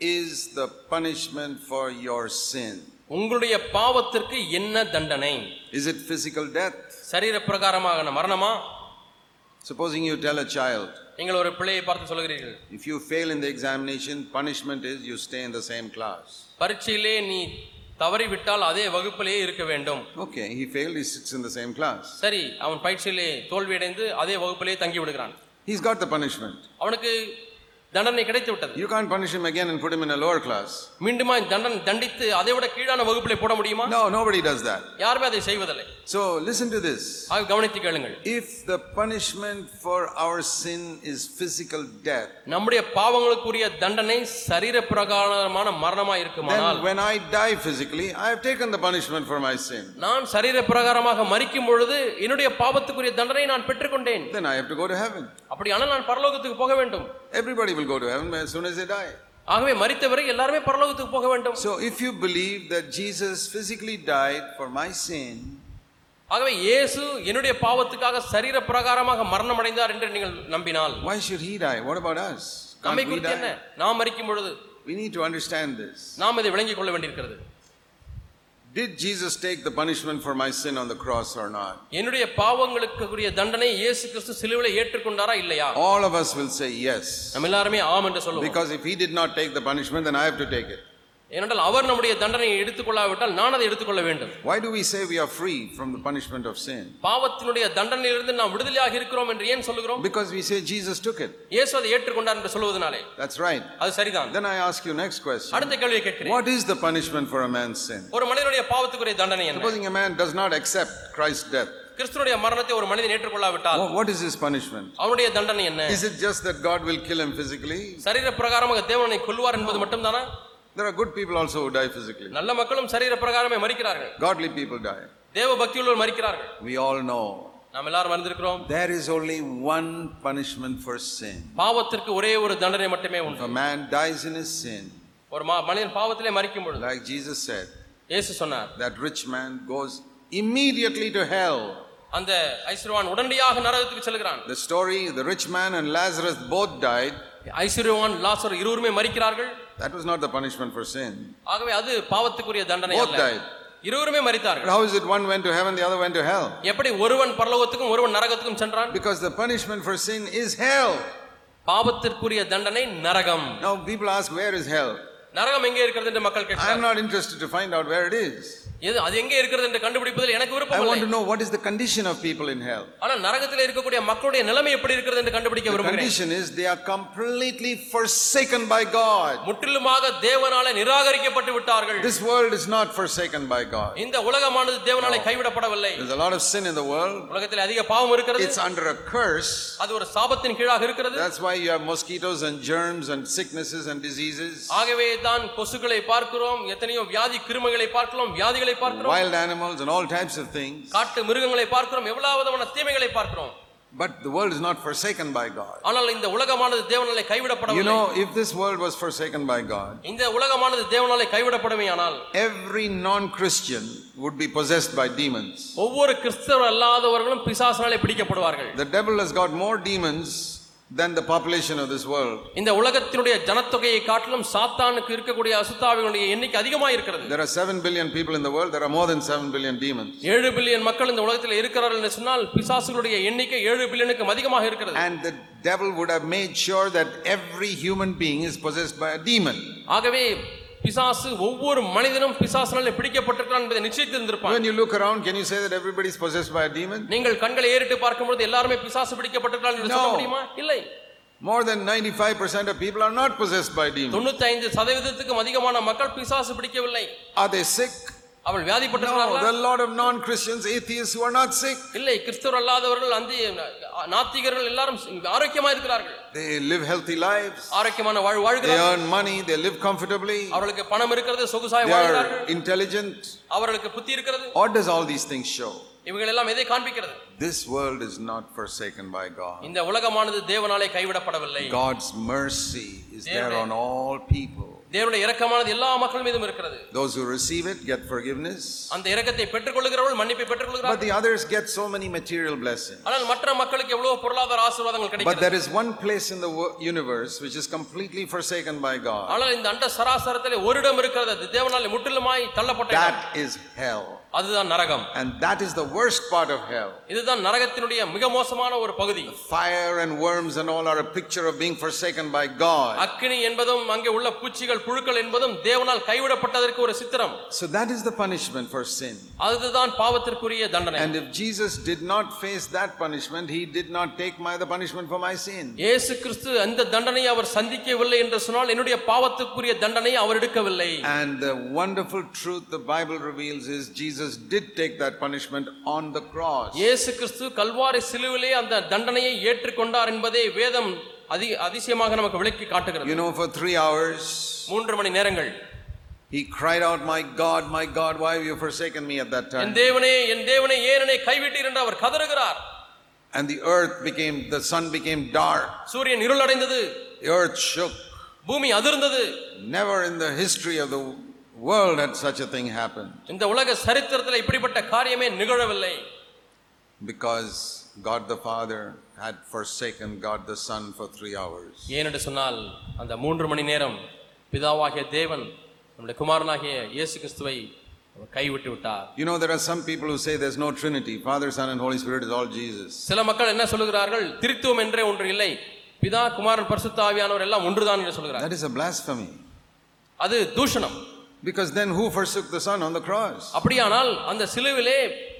is the punishment for your sin? உங்களுடைய பாவத்திற்கு என்ன தண்டனை Is it physical death? சரீர பிரகாரமான மரணமா Supposing you tell a child, நீங்கள் ஒரு பிள்ளையை பார்த்து சொல்கிறீர்கள் if you fail in the examination, punishment is you stay in the same class. பரீட்சையிலே நீ தவறிவிட்டால் அதே வகுப்பிலேயே இருக்க வேண்டும் Okay, he failed, he sits in the same class. சரி அவன் பயிற்சியிலே தோல்வியடைந்து அதே வகுப்பிலேயே தங்கி விடுகிறான் He's got the punishment. அவனுக்கு தண்டனை கிடைத்து விட்டது You can't punish him again and put him in a lower class. மீண்டுமா தண்டன் தண்டித்து அதை விட கீழான வகுப்பிலே போட முடியுமா No, nobody does that. யாருமே அதை செய்வதில்லை So listen to this. ஆக கவனித்து கேளுங்கள் If the punishment for our sin is physical death, நம்முடைய பாவங்களுக்குரிய தண்டனை சரீர பிரகாரமான மரணமா இருக்குமானால் then when I die physically, I have taken the punishment for my sin. நான் சரீர பிரகாரமாக மரிக்கும் பொழுது என்னுடைய பாவத்துக்குரிய தண்டனை நான் பெற்றுக்கொண்டேன் Then I have to go to heaven. அப்படியானால் நான் பரலோகத்துக்கு போக வேண்டும் Everybody will go to heaven as soon as they die. ஆகவே மரித்தவரை எல்லாருமே பரலோகத்துக்கு போக வேண்டும் So if you believe that Jesus physically died for my sin, ஆகவே இயேசு என்னுடைய பாவத்துக்காக சரீர பிரகாரமாக மரணம் அடைந்தார் என்று நீங்கள் நம்பினால் why should he die? What about us? நம்மை குறித்து என்ன? நாம் மரிக்கும் பொழுது We need to understand this. நாம் இதை விளங்கிக் கொள்ள வேண்டியிருக்கிறது Did Jesus take the punishment for my sin on the cross or not? என்னுடைய பாவங்களுக்குரிய தண்டனை இயேசு கிறிஸ்து சிலுவையில் ஏற்றுக்கொண்டாரா இல்லையா All of us will say yes. நம்ம எல்லாருமே ஆம் என்று சொல்லுவோம் Because if he did not take the punishment, then I have to take it. ஏனென்றால் அவர் நம்முடைய தண்டனையை எடுத்துக்கொள்ளாவிட்டால் நான் அதை எடுத்துக்கொள்ள வேண்டும் Why do we say we are free from the punishment of sin? பாவத்தினுடைய தண்டனையிலிருந்து நாம் விடுதலையாக இருக்கிறோம் என்று ஏன் சொல்லுகிறோம் Because we say Jesus took it. இயேசு அதை ஏற்றுக்கொண்டார் என்று சொல்வதனாலே That's right. அது சரிதான் Then I ask you next question. அடுத்த கேள்வியை கேட்கிறேன் What is the punishment for a man's sin? ஒரு மனிதனுடைய பாவத்துக்குரிய தண்டனை என்ன Supposing a man does not accept Christ's death, கிறிஸ்துனுடைய மரணத்தை ஒரு மனிதன் ஏற்றுக்கொள்ளாவிட்டால் wha- what is his punishment? அவனுடைய தண்டனை என்ன Is it just that God will kill him physically? சரீர பிரகாரமாக தேவனை கொல்வார் என்பது மட்டும்தானா There are good people also who die physically. நல்ல மக்களும் சரீர பிரகாரமே மறிக்கிறார்கள் Godly people die. தேவ பக்தியுள்ளவர் மறிக்கிறார்கள் We all know நாம் எல்லாரும் அறிந்திருக்கிறோம் there is only one punishment for sin. பாவத்திற்கு ஒரே ஒரு தண்டனை மட்டுமே If உண்டு a man dies in his sin, ஒரு மா- மனிதன் பாவத்திலே மறிக்கும் பொழுது like Jesus said, இயேசு சொன்னார் that rich man goes immediately to hell. அந்த ஐஸ்வர்வான் உடனடியாக நரகத்துக்கு செல்கிறான் The story, the rich man and Lazarus both died. ஐஸ்வர்யவான் லாசர் இருவருமே மறிக்கிறார்கள் That was not the punishment for sin. ஆகவே அது பாவத்துக்குரிய தண்டனை Both அல்ல died. இருவருமே But மறித்தார்கள் how is it one went to heaven, the other went to hell? எப்படி ஒருவன் பரலோகத்துக்கும் ஒருவன் நரகத்துக்கும் சென்றான் Because the punishment for sin is hell. பாவத்திற்குரிய தண்டனை நரகம் Now people ask, where is hell? நரகம் எங்கே இருக்கிறது என்று மக்கள் I am கேட்கிறார்கள் not interested to find out where it is. எது அது எங்கே இருக்கிறது என்று கண்டுபிடிப்பதில் எனக்கு I விருப்பம் want இல்லை to know what is the condition of people in hell. ஆனால் நரகத்தில் இருக்கக்கூடிய மக்களுடைய நிலைமை எப்படி இருக்கிறது என்று கண்டுபிடிக்க The விரும்புகிறேன் condition is they are completely forsaken by God. முற்றிலுமாக தேவனாலே நிராகரிக்கப்பட்டு விட்டார்கள் This world is not forsaken by God. இந்த உலகமானது தேவனாலே கைவிடப்படவில்லை There's a lot of sin in the world. உலகத்தில் அதிக பாவம் இருக்கிறது It's under a curse. அது ஒரு சாபத்தின் கீழாக இருக்கிறது That's why you have mosquitoes and germs and sicknesses and diseases, ஆகவே தான் கொசுக்களை பார்க்கிறோம் எத்தனையோ வியாதி கிருமிகளை பார்க்கிறோம் வியாதிகளை பார்க்கிறோம் wild animals and all types of things. காட்டு மிருகங்களை பார்க்கிறோம் எவ்வளவு விதமான தீமைகளை பார்க்கிறோம் But the world is not forsaken by God. ஆனால் இந்த உலகமானது தேவனாலே You கைவிடப்படவில்லை know, if this world was forsaken by God, இந்த உலகமானது தேவனாலே கைவிடப்படுமையானால் every non-Christian would be possessed by demons. ஒவ்வொரு கிறிஸ்தவர் அல்லாதவர்களும் பிசாசினாலே பிடிக்கப்படுவார்கள் The devil has got more demons than the population of this world. இந்த உலகத்தினுடைய ஜனத்தொகையை காட்டிலும் சாத்தானுக்கு இருக்கக்கூடிய அசுத்தாவிகளுடைய எண்ணிக்கை அதிகமாக இருக்கிறது There are 7 billion people in the world, there are more than 7 billion demons. ஏழு பில்லியன் மக்கள் இந்த உலகத்தில் இருக்கிறார்கள் என்று சொன்னால் பிசாசுகளுடைய எண்ணிக்கை ஏழு பில்லியனுக்கும் அதிகமாக இருக்கிறது And the devil would have made sure that every human being is possessed by a demon. ஆகவே பிசாசு ஒவ்வொரு மனிதனும் பிசாசினாலே பிடிக்கப்பட்டிருக்கிறான் என்பதை நிச்சயித்திருந்திருப்பான் When you look around, can you say that everybody is possessed by a demon? நீங்கள் கண்களை ஏறிட்டு பார்க்கும்போது எல்லாருமே பிசாசு பிடிக்கப்பட்டிருக்கிறார்கள் என்று சொல்ல. முடியுமா இல்லை More than 95% of people are not possessed by demons. தொண்ணூத்தி ஐந்து சதவீதத்துக்கும் அதிகமான மக்கள் பிசாசு பிடிக்கவில்லை Are they sick? அவள் No, வியாதிப்பட்டிருக்கிறார்களா there are a lot of non-Christians, atheists who are not sick. இல்லை கிறிஸ்தவர் அல்லாதவர்கள் அந்த நாத்திகர்கள் எல்லாரும் ஆரோக்கியமா இருக்கிறார்கள் They live healthy lives. ஆரோக்கியமான வாழ் They வாழ்கிறார்கள் earn money. They live comfortably. அவர்களுக்கு பணம் இருக்கிறது சொகுசாய் They வாழ்கிறார்கள் are intelligent. அவர்களுக்கு புத்தி இருக்கிறது What does all these things show? இவைகள் எல்லாம் எதை காண்பிக்கிறது This world is not forsaken by God. இந்த உலகமானது தேவனாலே கைவிடப்படவில்லை God's mercy is there on all people. தேவனுடைய இரக்கமானது எல்லா மக்கள் மீதும் இருக்கிறது Those who receive it get forgiveness, அந்த இரக்கத்தை பெற்றுக்கொள்கிறவர்கள் மன்னிப்பை but பெற்றுக்கொள்கிறார்கள் the others get so many material blessings. ஆனால் மற்ற மக்களுக்கு எவ்வளவு பொருளாதார ஆசீர்வாதங்கள் But கிடைக்கிறது there is one place in the wo- universe which is completely forsaken by God. ஆனால் இந்த அண்ட சராசரத்திலே ஒரு இடம் இருக்கிறது அது தேவனாலே முற்றிலுமாய் தள்ளப்பட்ட இடம். That is hell. அதுதான் நரகம் And that is the worst part of hell. இதுதான் நரகத்தினுடைய மிக மோசமான ஒரு பகுதி Fire and worms and all are a picture of being forsaken by God. அக்கினி என்பதும் அங்கே உள்ள பூச்சிகள் புழுக்கள் என்பதும் தேவனால் கைவிடப்பட்டதற்கு ஒரு சித்திரம் So that is the punishment for sin. அதுதான் பாவத்திற்குரிய தண்டனை And if Jesus did not face that punishment, he did not take my the punishment for my sin. இயேசு கிறிஸ்து அந்த தண்டனையை அவர் சந்திக்கவில்லை என்று சொன்னால் என்னுடைய பாவத்துக்குரிய தண்டனையை அவர் எடுக்கவில்லை And the wonderful truth the Bible reveals is Jesus did take that punishment on the cross. இயேசு கிறிஸ்து கல்வாரி சிலுவிலே அந்த தண்டனையை ஏற்றுக்கொண்டார் என்பதை வேதம் அதி அதிசயமாக நமக்கு விளக்கி காட்டுகிறது You know, for three hours, மூன்று மணி நேரங்கள் he cried out, My God, my God, why have you forsaken me at that N time? தேவனே என் தேவனே ஏன் என்னை கைவிட்டீர் என்று அவர் கதறுகிறார் And the earth became, the sun became dark, சூரியன் இருளடைந்தது the earth shook. பூமி அதிர்ந்தது Never in the history of the world had such a thing happened இந்த உலக சரித்திரத்தில் இப்படிப்பட்ட காரியமே நிகழவில்லை because God the Father had forsaken God the Son for three hours. ஏனென்று சொன்னால் அந்த மூன்று மணி நேரம் பிதாவாகிய தேவன் நம்முடைய குமாரனாகிய இயேசு கிறிஸ்துவை கைவிட்டு விட்டார் You know, there are some people who say there's no Trinity. Father, Son, and Holy Spirit is all Jesus. சில மக்கள் என்ன சொல்லுகிறார்கள் திருத்துவம் என்றே ஒன்று இல்லை பிதா குமாரன் பரிசுத்த ஆவியானவர் எல்லாம் ஒன்றுதான் என்று சொல்கிறார் That is a blasphemy. அது தூஷணம் Because then who forsook the Son on the cross? அப்படியானால் அந்த சிலுவிலே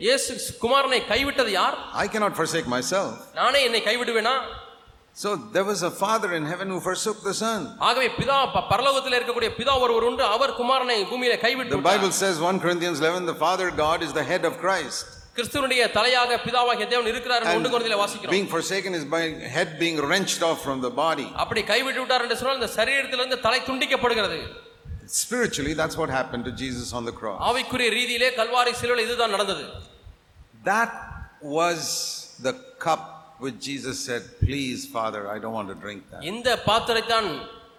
இயேசு குமாரனை கைவிட்டது யார் I cannot forsake myself. நானே என்னை கைவிடுவேனா So there was a Father in heaven who forsook the Son. ஆகவே பிதா பரலோகத்தில் இருக்கக்கூடிய பிதா ஒருவர் உண்டு அவர் குமாரனை பூமியில கைவிட்டு The விட்டார். Bible says 1 Corinthians 11, the Father God is the head of Christ. கிறிஸ்துவனுடைய தலையாக பிதாவாகிய தேவன் இருக்கிறார் என்று ஒன்று குழந்தையில வாசிக்கிறோம் being forsaken is by head being wrenched off from the body. அப்படி கைவிட்டு விட்டார் என்று சொன்னால் இந்த சரீரத்திலிருந்து தலை துண்டிக்கப்படுகிறது Spiritually, that's what happened to Jesus on the cross. ஆவிக்குரிய ரீதியிலே கல்வாரி சிலுவையில் இதுதான் நடந்தது That was the cup which Jesus said, Please, Father, I don't want to drink that. இந்த பாத்திரத்தான்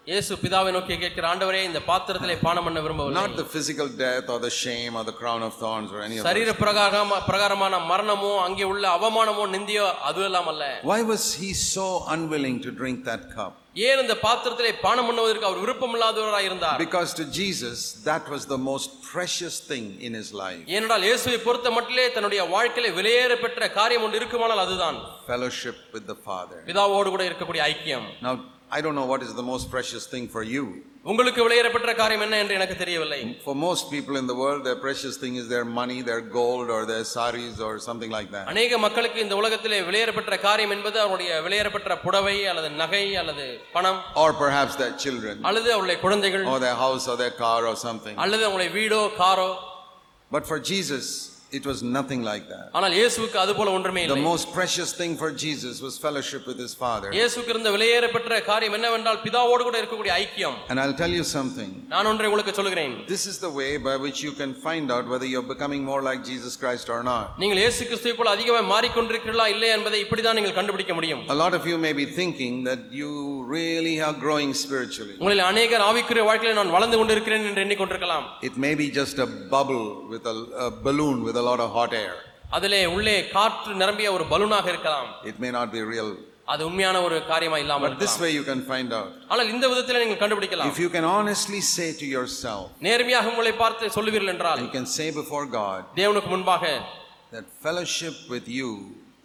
இயேசு பிதாவை நோக்கி கேட்கிற ஆண்டவரே இந்த பாத்திரத்திலே பானம் பண்ண விரும்பவில்லை Not the physical death or the shame or the crown of thorns or any of சரீர. பிரகாரமா பிரகாரமான மரணமோ அங்கே உள்ள அவமானமோ நிந்தியோ அது எல்லாம் அல்ல Why was he so unwilling to drink that cup? ஏன் இந்த பாத்திரத்திலே பானம் பண்ணுவதற்கு அவர் விருப்பமில்லாதவராய் இருந்தார் Because to Jesus, that was the most precious thing in his life ஏனென்றால் இயேசுவை பொறுத்த மட்டிலே தன்னுடைய வாழ்க்கையில வெளியேற பெற்ற காரியம் ஒன்று இருக்குமானால் அதுதான் fellowship with the Father. பிதாவோடு கூட இருக்கக்கூடிய ஐக்கியம் Now, I don't know what is the most precious thing for you. உங்களுக்கு வெளியேறப்பட்ட காரியம் என்ன என்று எனக்கு தெரியவில்லை For most people in the world, their precious thing is their money, their gold, or their saris, or something like that. அநேக மக்களுக்கு இந்த உலகத்திலே வெளியேறப்பட்ட காரியம் என்பது அவருடைய வெளியேறப்பட்ட புடவை அல்லது நகை அல்லது பணம் Or perhaps their children, அல்லது அவருடைய குழந்தைகள் or their house, or their car, or something. அல்லது அவங்களுடைய வீடோ காரோ But for Jesus, it was nothing like that. ஆனால் இயேசுவுக்கு அது போல ஒன்றுமே The இல்லை most precious thing for Jesus was fellowship with his Father. இயேசுக்கு இருந்த வெளியேறப்பட்ட காரியம் என்னவென்றால் பிதாவோடு கூட இருக்கக்கூடிய ஐக்கியம் And I'll tell you something. நான் ஒன்றை உங்களுக்கு சொல்லுகிறேன் This is the way by which you can find out whether you're becoming more like Jesus Christ or not. நீங்கள் இயேசு கிறிஸ்துவை போல அதிகமாக மாறிக்கொண்டிருக்கிறீர்களா இல்லை என்பதை இப்படிதான் நீங்கள் கண்டுபிடிக்க முடியும் A lot of you may be thinking that you really are growing spiritually. உங்களில் அநேகர் ஆவிக்குரிய வாழ்க்கையில் நான் வளர்ந்து கொண்டிருக்கிறேன் என்று எண்ணிக்கொண்டிருக்கலாம் It may be just a bubble with a, a balloon with a lot of hot air. அதிலே உள்ளே காற்று நிரம்பிய ஒரு பலூனாக இருக்கலாம் It may not be real. அது உண்மையான ஒரு காரியமா இல்லாமல் But this இருக்கலாம். way you can find out. ஆனால் இந்த விதத்தில் நீங்கள் கண்டுபிடிக்கலாம் If you can honestly say to yourself, நேர்மையாக உங்களை பார்த்து சொல்லுவீர்கள் என்றால் you can say before God தேவனுக்கு முன்பாக that fellowship with you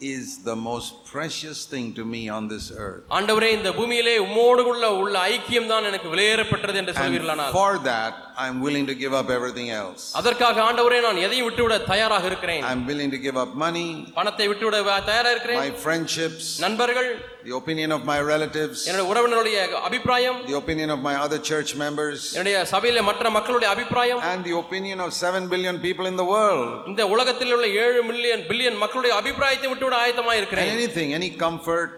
is the most precious thing to me on this earth. ஆண்டவரே இந்த பூமியிலே உம்மோடு உள்ள உள்ள ஐக்கியம் தான் எனக்கு வெளியேறப்பட்டது என்று சொல்வீர்களானால் for that, I'm willing to give up everything else. அதற்காக ஆண்டவரே நான் எதையும் விட்டுவிட தயாராக இருக்கிறேன் I'm willing to give up money, பணத்தை விட்டுவிட வ- தயாரா இருக்கிறேன் my friendships, நண்பர்கள் the opinion of my relatives, என்னுடைய உறவினருடைய அபிப்பிராயம் the opinion of my other church members, என்னுடைய சபையில மற்ற மக்களுடைய அபிப்பிராயம் and the opinion of 7 billion people in the world. இந்த உலகத்தில் உள்ள ஏழு மில்லியன் பில்லியன் மக்களுடைய அபிப்பிராயத்தை விட்டுவிட ஆயத்தமா And இருக்கிறேன் anything, any comfort,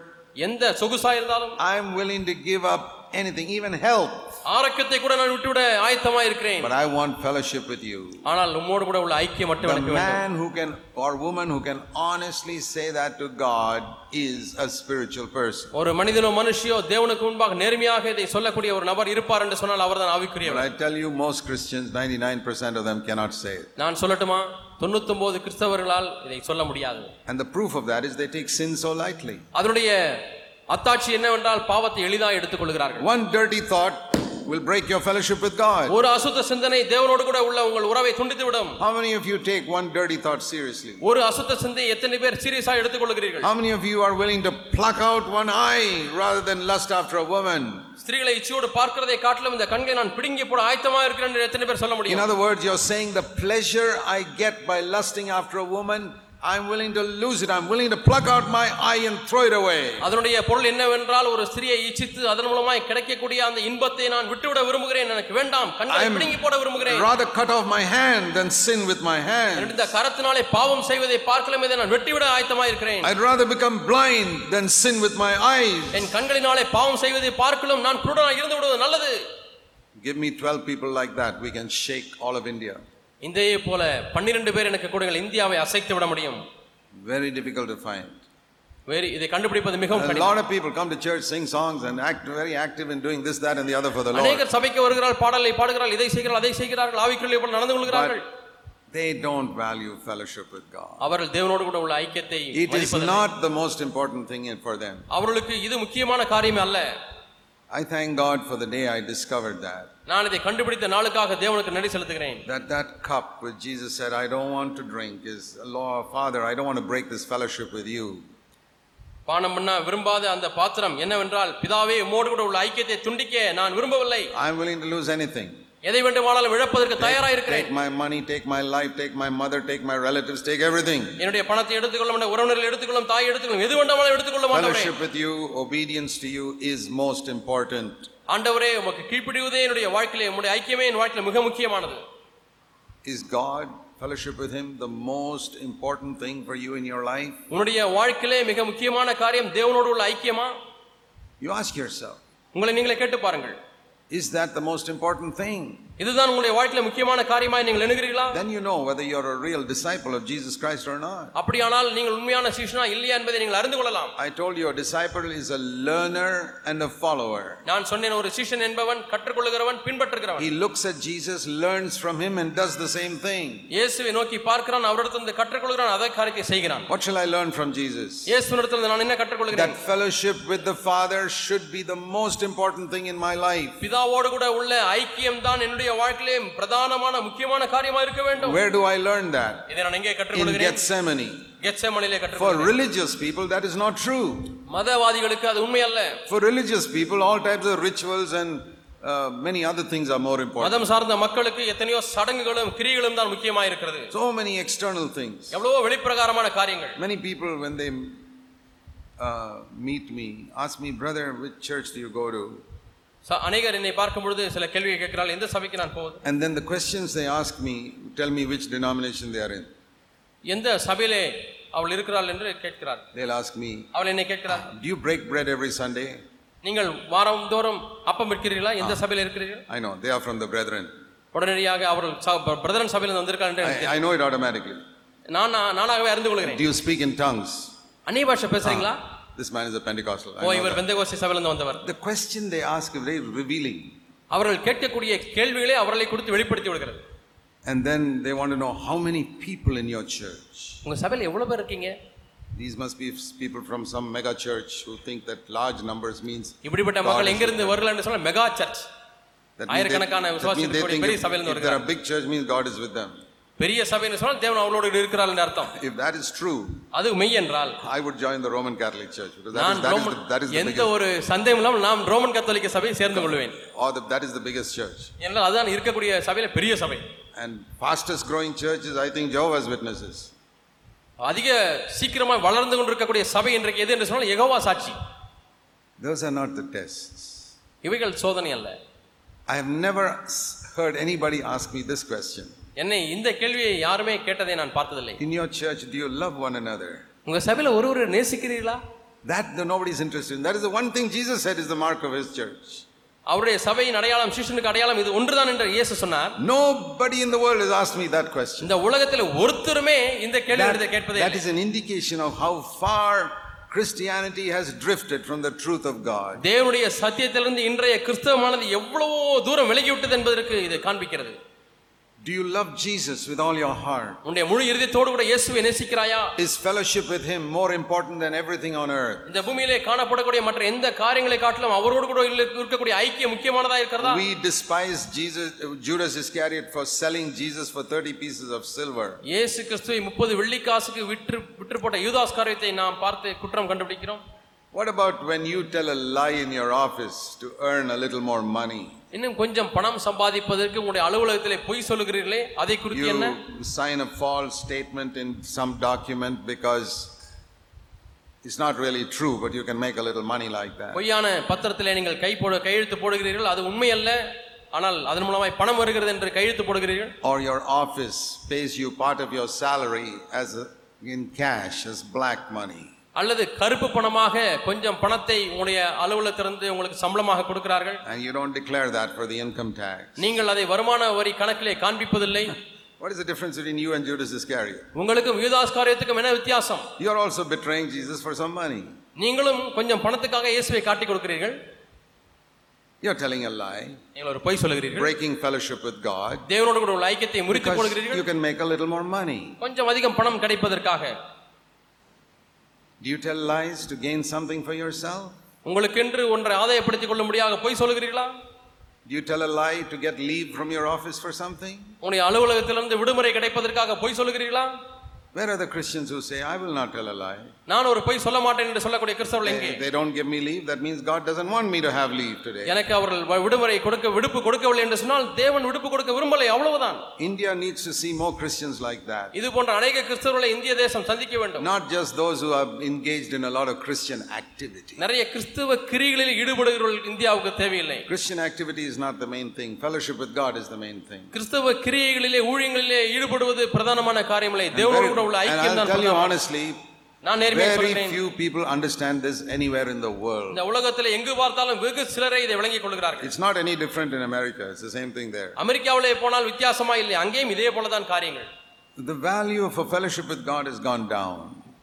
எந்த சொகுசா இருந்தாலும் I'm willing to give up anything, even health. ஆரோக்கியத்தை கூட நான் விட்டுவிட ஆயத்தமா இருக்கிறேன் But I want fellowship with you. ஆனால் உம்மோடு கூட உள்ள ஐக்கியம் மட்டும் எனக்கு வேண்டும் man who can, or woman who can honestly say that to God is a spiritual person. ஒரு மனிதனோ மனுஷியோ தேவனுக்கு முன்பாக நேர்மையாக இதை சொல்லக்கூடிய ஒரு நபர் இருப்பார் என்று சொன்னால் அவர்தான் ஆவிக்குரியவர் I tell you, most Christians, 99% of them cannot say it. நான் சொல்லட்டுமா தொண்ணூத்தொன்பது கிறிஸ்தவர்களால் இதை சொல்ல முடியாது And the proof of that is they take sin so lightly. அதனுடைய அத்தாட்சி என்னவென்றால் பாவத்தை எளிதாக எடுத்துக்கொள்கிறார்கள் One dirty thought will break your fellowship with God. ஒரு அசுத்த சிந்தனை தேவனோடு கூட உள்ள உங்கள் உறவை துண்டித்து விடும் How many of you take one dirty thought seriously? ஒரு அசுத்த சிந்தை எத்தனை பேர் சீரியஸா எடுத்துக்கொள்கிறீர்கள் How many of you are willing to pluck out one eye rather than lust after a woman? ஸ்திரீகளை இச்சையோடு பார்க்கிறதை காட்டிலும் இந்த கண்களை நான் பிடுங்கி போட ஆயத்தமா இருக்கிறேன் என்று எத்தனை பேர் சொல்ல In முடியும் other words, you're saying the pleasure I get by lusting after a woman, I'm willing to lose it. I'm willing to pluck out my eye and throw it away. அதனுடைய பொருள் என்னவென்றால் ஒரு ஸ்திரியை இச்சித்து அதன் மூலமாய் கிடைக்கக்கூடிய அந்த இன்பத்தை நான் விட்டுவிட விரும்புகிறேன் எனக்கு வேண்டாம் கண்களை பிடுங்கி போட விரும்புகிறேன் rather cut off my hand than sin with my hand. இந்த கரத்தினாலே பாவம் செய்வதை பார்க்கலாம் இதை நான் வெட்டிவிட ஆயத்தமா இருக்கிறேன் I'd rather become blind than sin with my eyes. என் கண்களினாலே பாவம் செய்வதை பார்க்கலாம் நான் குருடனாக இருந்து விடுவது நல்லது Give me 12 people like that, we can shake all of India. இதே போல பன்னிரண்டு பேர் எனக்கு கொடுங்கள் இந்தியாவை அசைத்து விட முடியும் Very difficult to find. வேறு இதை கண்டுபிடிப்பது மிகவும் A கடினம் lot of people come to church, sing songs, and act very active in doing this, that, and the other for the Lord. அநேகர் சபைக்கு வருகிறார்கள் பாடலை பாடுகிறார்கள் இதை செய்கிறார்கள் அதை செய்கிறார்கள் ஆவிக்குள்ளே போல நடந்து கொள்கிறார்கள் They don't value fellowship with God. அவர்கள் தேவனோடு கூட உள்ள ஐக்கியத்தை It is மதிப்பதில்லை. not the most important thing for them. அவர்களுக்கு இது முக்கியமான காரியமே அல்ல I thank God for the day I discovered that. நான் இதை கண்டுபிடித்த நாளுக்காக தேவனுக்கு நன்றி செலுத்துகிறேன் That that cup which Jesus said, I don't want to drink, is, Lord, Father, I don't want to break this fellowship with you. பானம் பண்ண விரும்பாத அந்த பாத்திரம் என்னவென்றால் பிதாவே உம்மோடு கூட உள்ள ஐக்கியத்தை துண்டிக்க நான் விரும்பவில்லை I'm willing to lose anything. எதை வேண்டுமானாலும் இழப்பதற்கு தயாரா இருக்கிறேன் Take my money, take my life, take my mother, take my relatives, take everything. என்னுடைய பணத்தை எடுத்துக்கொள்ளும் என்னுடைய உறவினர்கள் எடுத்துக்கொள்ளும் தாய் எடுத்துக்கொள்ளும் எது வேண்டாமாலும் எடுத்துக்கொள்ள மாட்டவரே Fellowship with you, obedience to you is most important. ஆண்டவரே உமக்கு கீழ்ப்படிவதே என்னுடைய வாழ்க்கையிலே உம்முடைய ஐக்கியமே என் வாழ்க்கையில மிக முக்கியமானது Is God, fellowship with Him, the most important thing for you in your life? உன்னுடைய வாழ்க்கையிலே மிக முக்கியமான காரியம் தேவனோடு உள்ள ஐக்கியமா You ask yourself, உங்களை நீங்களே கேட்டு பாருங்கள் is that the most important thing? இதுதான் உங்களுடைய வாழ்க்கையில முக்கியமான காரியமாய் நீங்கள் எண்ணுகிறீர்களா Then you know whether you're a real disciple of Jesus Christ or not. அப்படியானால் நீங்கள் உண்மையான சீஷனா இல்லையா என்பதை நீங்கள் அறிந்து கொள்ளலாம் I told you a disciple is a learner and a follower. நான் சொன்னேன் ஒரு சீஷன் என்பவன் கற்றுக்கொள்கிறவன் பின்பற்றுகிறவன் He looks at Jesus, learns from him, and does the same thing. இயேசுவை நோக்கி பார்க்கிறான் அவரிடத்திலிருந்து கற்றுக்கொள்கிறான் அதே காரியத்தை செய்கிறான் What shall I learn from Jesus? இயேசுவிடத்திலிருந்து நான் என்ன கற்றுக்கொள்கிறேன் That fellowship with the Father should be the most important thing in my life. பிதாவோடு கூட உள்ள ஐக்கியம் தான் என்னுடைய வாழ்க்கையிலே பிரதானமான முக்கியமான காரியமா இருக்க வேண்டும் Where do I learn that? இதை நான் எங்கே In கற்றுக்கொள்கிறேன் Gethsemane. கெத்செமனிலே For கற்றுக்கொள்கிறேன் religious people, that is not true. மதவாதிகளுக்கு அது உண்மை அல்ல For religious people, all types of rituals and uh, many other things are more important. மதம் சார்ந்த மக்களுக்கு எத்தனையோ சடங்குகளும் கிரிகளும் தான் முக்கியமா இருக்கிறது So many external things. எவ்வளவோ வெளிப்பிரகாரமான காரியங்கள் Many people, when they uh, meet me, ask me, brother, which church do you go to? அநேகர் என்னை பார்க்கும் பொழுது சில கேள்வியை கேட்கிறாள் எந்த சபைக்கு நான் போவது And then the questions they ask me tell me which denomination they are in. எந்த சபையிலே அவள் இருக்கிறாள் என்று கேட்கிறார் They'll ask me, அவள் என்னை கேட்கிறார் Do you break bread every Sunday? நீங்கள் வாரம் தோறும் அப்பம் விற்கிறீர்களா எந்த சபையில் இருக்கிறீர்கள் I know, they are from the brethren. உடனடியாக அவர்கள் பிரதரன் சபையில் வந்திருக்காள் என்று know it automatically. தெரியும். நான் நான் நானாகவே அறிந்து கொள்கிறேன் Do you speak in tongues? அந்நிய பாஷை பேசுறீங்களா This man is a Pentecostal. I O know இவர் that. பெந்தகோஸ்தி சபையிலிருந்து வந்தவர் The question they ask is very revealing. அவர்கள் கேட்கக்கூடிய கேள்விகளே அவர்களை குறித்து வெளிப்படுத்தி விடுகிறது And then they want to know how many people in your church. உங்க சபையில் எவ்வளவு பேர் இருக்கீங்க These must be people from some mega church who think that large numbers means இப்படிப்பட்ட God மக்கள் is எங்கிருந்து வரலான்னு சொன்னா மெகா சர்ச் that means ஆயிரக்கணக்கான they, that விசுவாசிகள் means they இருக்கக்கூடிய think பெரிய if, சபையிலிருந்து if they're a big church means God is with them. பெரிய சபைன்னு சொன்னால் தேவன் அவளோடு இருக்கிறார் என்று அர்த்தம் If that is true, அது மெய் என்றால் I would join the Roman Catholic Church because that is, நான் that is, Roman the, that is the எந்த biggest, ஒரு சந்தேகம் இல்லாமல் நாம் ரோமன் கத்தோலிக்க சபையை சேர்ந்து கொள்வேன் or the, that is the biggest church. என்றால் அதுதான் இருக்கக்கூடிய சபையில பெரிய சபை And fastest growing church is I think Jehovah's Witnesses. அதிக சீக்கிரமா வளர்ந்து கொண்டிருக்கக்கூடிய சபை இன்றைக்கு எது என்று சொன்னால் யெகோவா சாட்சி Those are not the tests. இவைகள் சோதனை அல்ல I have never s- heard anybody ask me this question. என்னை இந்த கேள்வியை யாருமே கேட்டதை நான் பார்த்ததில்லை In your church, do you love one another? உங்க சபையில ஒருவரை நேசிக்கிறீர்களா That the, nobody's interested in. That is the one thing Jesus said is the mark of his church. அவருடைய சபையின் அடையாளம் சிஷ்யனுக்கு அடையாளம் இது ஒன்றுதான் என்று இயேசு சொன்னார் Nobody in the world has asked me that question. இந்த உலகத்தில் ஒருத்தருமே இந்த கேள்வி That, எடுத்து கேட்பதே that இல்லை. is an indication of how far Christianity has drifted from the truth of God. தேவனுடைய சத்தியத்திலிருந்து இன்றைய கிறிஸ்தவமானது எவ்வளவோ தூரம் விலகிவிட்டது என்பதற்கு இது காண்பிக்கிறது Do you love Jesus with all your heart? உன்னுடைய முழு இருதயத்தோடு கூட இயேசுவை நேசிக்கிறாயா Is fellowship with Him more important than everything on earth? இந்த பூமியிலே காணப்படக்கூடிய மற்ற எந்த காரியங்களை காட்டிலும் அவரோடு கூட இல்ல- இருக்கக்கூடிய ஐக்கியம் முக்கியமானதா இருக்கிறதா We despise Jesus, Judas Iscariot for selling Jesus for 30 pieces of silver. இயேசு கிறிஸ்துவை முப்பது வெள்ளிக்காசுக்கு விற்று விற்று போட்ட யூதாஸ் காரியத்தை நாம் பார்த்து குற்றம் கண்டுபிடிக்கிறோம் What about when you tell a lie in your office to earn a little more money? இன்னும் கொஞ்சம் பணம் சம்பாதிப்பதற்கு உங்களுடைய அலுவலகத்திலே பொய் சொல்லுகிறீர்களே அதை குறித்து என்ன sign a false statement in some document because it's not really true, but you can make a little money like that. பொய்யான பத்திரத்திலே நீங்கள் கை போட கையெழுத்து போடுகிறீர்கள் அது உண்மை அல்ல ஆனால் அதன் மூலமாய் பணம் வருகிறது என்று கையெழுத்து போடுகிறீர்கள் Or your office pays you part of your salary as a, in cash, as black money. அல்லது கருப்பு பணமாக கொஞ்சம் பணத்தை உங்களுடைய அலுவலகத்திலிருந்து உங்களுக்கு சம்பளமாக கொடுக்கிறார்கள் And you don't declare that for the income tax. நீங்கள் அதை வருமான வரி கணக்கிலே காண்பிப்பதில்லை What is the difference between you and Judas Iscariot? உங்களுக்கும் யூதாஸ் காரியத்துக்கும் என்ன வித்தியாசம் You're also betraying Jesus for some money. நீங்களும் கொஞ்சம் பணத்துக்காக இயேசுவை காட்டிக் கொடுக்கிறீர்கள் You're telling a lie, நீங்கள் ஒரு பொய் சொல்லுகிறீர்கள் breaking fellowship with God. தேவனோடு கூட ஐக்கியத்தை முறித்து Because போடுகிறீர்கள் you can make a little more money. கொஞ்சம் அதிகம் பணம் கிடைப்பதற்காக Do you tell lies to gain something for yourself? உங்களுக்கென்று ஒன்றை ஆதாயப்படுத்திக் கொள்ள முடியாத பொய் சொல்லுகிறீர்களா Do you tell a lie to get leave from your office for something? உங்களுடைய அலுவலகத்திலிருந்து விடுமுறை கிடைப்பதற்காக பொய் சொல்லுகிறீர்களா Where are the Christians who say, I will not tell a lie? நான் ஒரு பொய் சொல்ல மாட்டேன் என்று சொல்லக்கூடிய கிறிஸ்தவர்கள் எங்கே they don't give me leave, that means God doesn't want me to have leave today. எனக்கு அவர்கள் வ- விடுமுறை கொடுக்க விடுப்பு கொடுக்கவில்லை என்று சொன்னால் தேவன் விடுப்பு கொடுக்க விரும்பலை அவ்வளவுதான் India needs to see more Christians like that. இது போன்ற அநேக கிறிஸ்தவர்களை இந்திய தேசம் சந்திக்க வேண்டும் Not just those who are engaged in a lot of Christian activity. நிறைய கிறிஸ்துவ கிரிகளில் ஈடுபடுகிறவர்கள் இந்தியாவுக்கு தேவையில்லை Christian activity is not the main thing. Fellowship with God is the main thing. கிறிஸ்தவ கிரியைகளிலே ஊழியங்களிலே ஈடுபடுவது பிரதானமான காரியமில்லை தேவனோடு கூட உள்ள and ஐக்கியம் I'll தான் tell you பிரதானம். honestly, நான் நேர்மையாக very சொல்கிறேன் few people understand this anywhere in the world. இந்த உலகத்தில் எங்கு பார்த்தாலும் வெகு சிலரை இதை விளங்கிக் கொள்கிறார்கள் It's not any different in America. It's the same thing there. அமெரிக்காவிலே போனால் வித்தியாசமா இல்லை அங்கேயும் இதே போலதான் காரியங்கள் The value of a fellowship with God has gone down.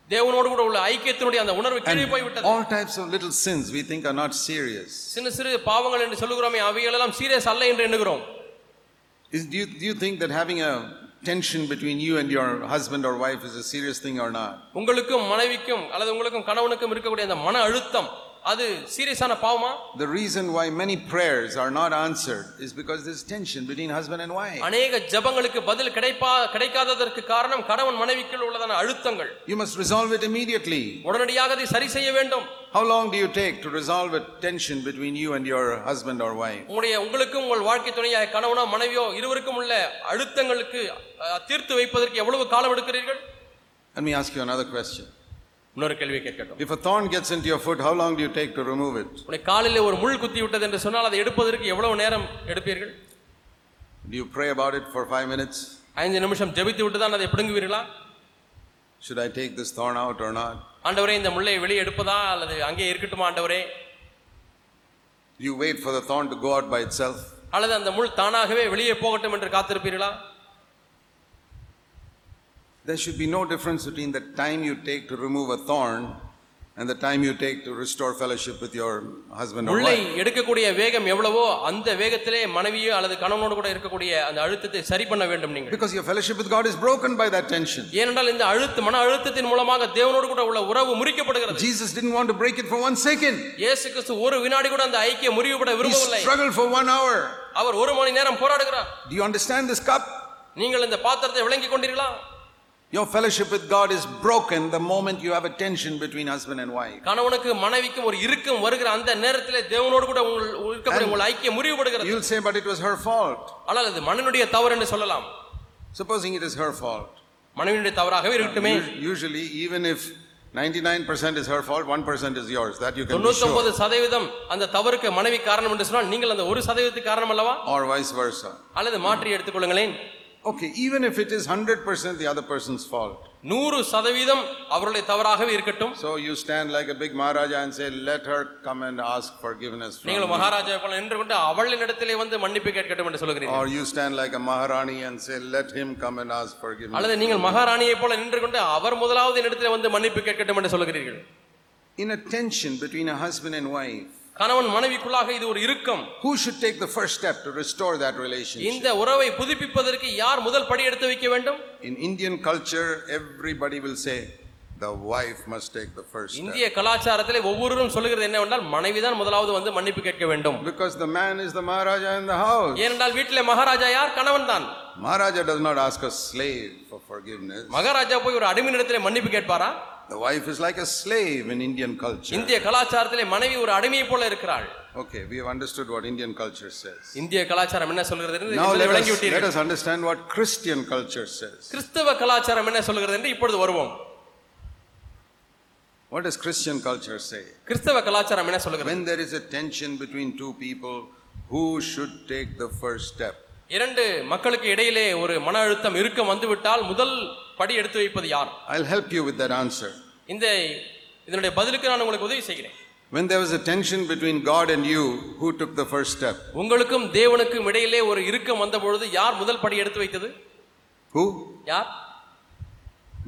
தேவனோடு கூட உள்ள ஐக்கியத்தினுடைய அந்த உணர்வு கீழே போய்விட்டது all types of little sins we think are not serious. சின்ன சிறு பாவங்கள் என்று சொல்லுகிறோமே அவைகள் எல்லாம் சீரியஸ் அல்ல என்று எண்ணுகிறோம் Is, do, you, do you think that having a tension between you and your husband or wife is a serious thing or not? உங்களுக்கும் மனைவிக்கும் அல்லது உங்களுக்கும் கணவனுக்கும் இருக்கக்கூடிய அந்த மன அழுத்தம் அது சீரியஸான பாவமா The reason why many prayers are not answered is because there's tension between husband and wife. அநேக ஜெபங்களுக்கு பதில் கிடைப்பா கிடைக்காததற்கு காரணம் கணவன் மனைவிக்குள் உள்ளதான அழுத்தங்கள் You must resolve it immediately. உடனடியாக அதை சரி செய்ய வேண்டும் How long do you take to resolve a tension between you and your husband or wife? உங்களுடைய உங்களுக்கும் உங்கள் வாழ்க்கை துணையாக கணவனோ மனைவியோ இருவருக்கும் உள்ள அழுத்தங்களுக்கு அஹ், தீர்த்து வைப்பதற்கு எவ்வளவு காலம் எடுக்கிறீர்கள் Let me ask you another question. இன்னொரு கேள்வியை கேட்கட்டும் If a thorn gets into your foot, how long do you take to remove it? உன்னை காலிலே ஒரு முள் குத்தி விட்டது என்று சொன்னால் அதை எடுப்பதற்கு எவ்வளவு நேரம் எடுப்பீர்கள் Do you pray about it for five minutes? ஐந்து நிமிஷம் ஜெபித்து விட்டு தான் அதை பிடுங்குவீர்களா Should I take this thorn out or not? ஆண்டவரே இந்த முள்ளை வெளியே எடுப்பதா அல்லது அங்கே இருக்கட்டுமா ஆண்டவரே you wait for the thorn to go out by itself? அல்லது அந்த முள் தானாகவே வெளியே போகட்டும் என்று காத்திருப்பீர்களா There should be no difference between the time you take to remove a thorn and the time you take to restore fellowship with your husband or முள்ளை wife. எடுக்கக்கூடிய வேகம் எவ்வளவோ அந்த வேகத்திலே மனைவியோ அல்லது கணவனோடு கூட இருக்கக்கூடிய அந்த அழுத்தத்தை சரி பண்ண வேண்டும் நீங்கள் Because your fellowship with God is broken by that tension. ஏனென்றால் இந்த அழுத்த மன அழுத்தத்தின் மூலமாக தேவனோடு கூட உள்ள உறவு முறிக்கப்படுகிறது Jesus didn't want to break it for one second. இயேசு கிறிஸ்து ஒரு வினாடி கூட அந்த ஐக்கியம் முறிவுபட He விரும்பவில்லை struggled for one hour. அவர் ஒரு மணி நேரம் போராடுகிறார் Do you understand this cup? நீங்கள் இந்த பாத்திரத்தை விளங்கிக் கொண்டீர்களா Your fellowship with God is broken the moment you have a tension between husband and wife. கணவனுக்கு மனைவிக்கும் ஒரு இறுக்கம் வருகிற அந்த நேரத்திலே தேவனோடு கூட உங்கள் இருக்கக்கூடிய உங்கள் ஐக்கியம் முறிவுபடுகிறது You'll say, but it was her fault. ஆனால் அது மன்னனுடைய தவறு என்று சொல்லலாம் Supposing it is her fault. மனைவியுடைய தவறாகவே இருக்கட்டுமே Us- Usually, even if 99% is her fault, 1% is yours. That you can be தொண்ணூத்தி sure. சதவீதம் அந்த தவறுக்கு மனைவி காரணம் என்று சொன்னால் நீங்கள் அந்த ஒரு சதவீதத்துக்கு காரணம் அல்லவா Or vice versa. அல்லது மாற்றி எடுத்துக்கொள்ளுங்களேன் Okay, even if it is 100% the other person's fault. நூறு சதவீதம் அவருடைய தவறாகவே இருக்கட்டும் So you stand like a big Maharaja and say, let her come and ask forgiveness from நீங்கள் me. மகாராஜா போல நின்று கொண்டு அவளின் இடத்திலே வந்து மன்னிப்பு கேட்கட்டும் என்று சொல்லுகிறீர்கள் Or you stand like a Maharani and say, let him come and ask forgiveness. அல்லது நீங்கள் மகாராணியை போல நின்று கொண்டு அவர் முதலாவது இடத்திலே வந்து மன்னிப்பு கேட்கட்டும் என்று சொல்லுகிறீர்கள் In a tension between a husband and wife, கணவன் மனைவிக்குள்ளாக இது ஒரு இறுக்கம் who should take the first step to restore that relationship? இந்த உறவை புதுப்பிப்பதற்கு யார் முதல் படி எடுத்து வைக்க வேண்டும் In Indian culture, everybody will say, the wife must take the first step. இந்திய கலாச்சாரத்திலே ஒவ்வொருவரும் சொல்லுகிறது என்னவென்றால் மனைவிதான் முதலாவது வந்து மன்னிப்பு கேட்க வேண்டும் Because the man is the Maharaja in the house. ஏனென்றால் வீட்டிலே மகாராஜா யார் கணவன் தான் Maharaja does not ask a slave for forgiveness. Maharaja போய் ஒரு அடிமை இடத்திலே மன்னிப்பு கேட்பாரா The wife is like a slave in Indian culture. இந்திய கலாச்சாரத்திலே மனைவி ஒரு அடிமையை போல இருக்கிறாள் Okay, we have understood what Indian culture says. இந்திய கலாச்சாரம் என்ன சொல்கிறது என்று Now let விளங்கி us, let us understand what Christian culture says. கிறிஸ்தவ கலாச்சாரம் என்ன சொல்கிறது என்று இப்பொழுது வருவோம் What does Christian culture say? கிறிஸ்தவ கலாச்சாரம் என்ன சொல்கிறது When there is a tension between two people, who should take the first step? இரண்டு மக்களுக்கு இடையிலே ஒரு மன அழுத்தம் இறுக்கம் வந்துவிட்டால் முதல் படி எடுத்து வைப்பது யார் I'll help you with that answer. இந்த இதனுடைய பதிலுக்கு நான் உங்களுக்கு உதவி செய்கிறேன் When there was a tension between God and you, who took the first step? உங்களுக்கும் தேவனுக்கும் இடையிலே ஒரு இறுக்கம் வந்த பொழுது யார் முதல் படி எடுத்து வைத்தது Who? யார்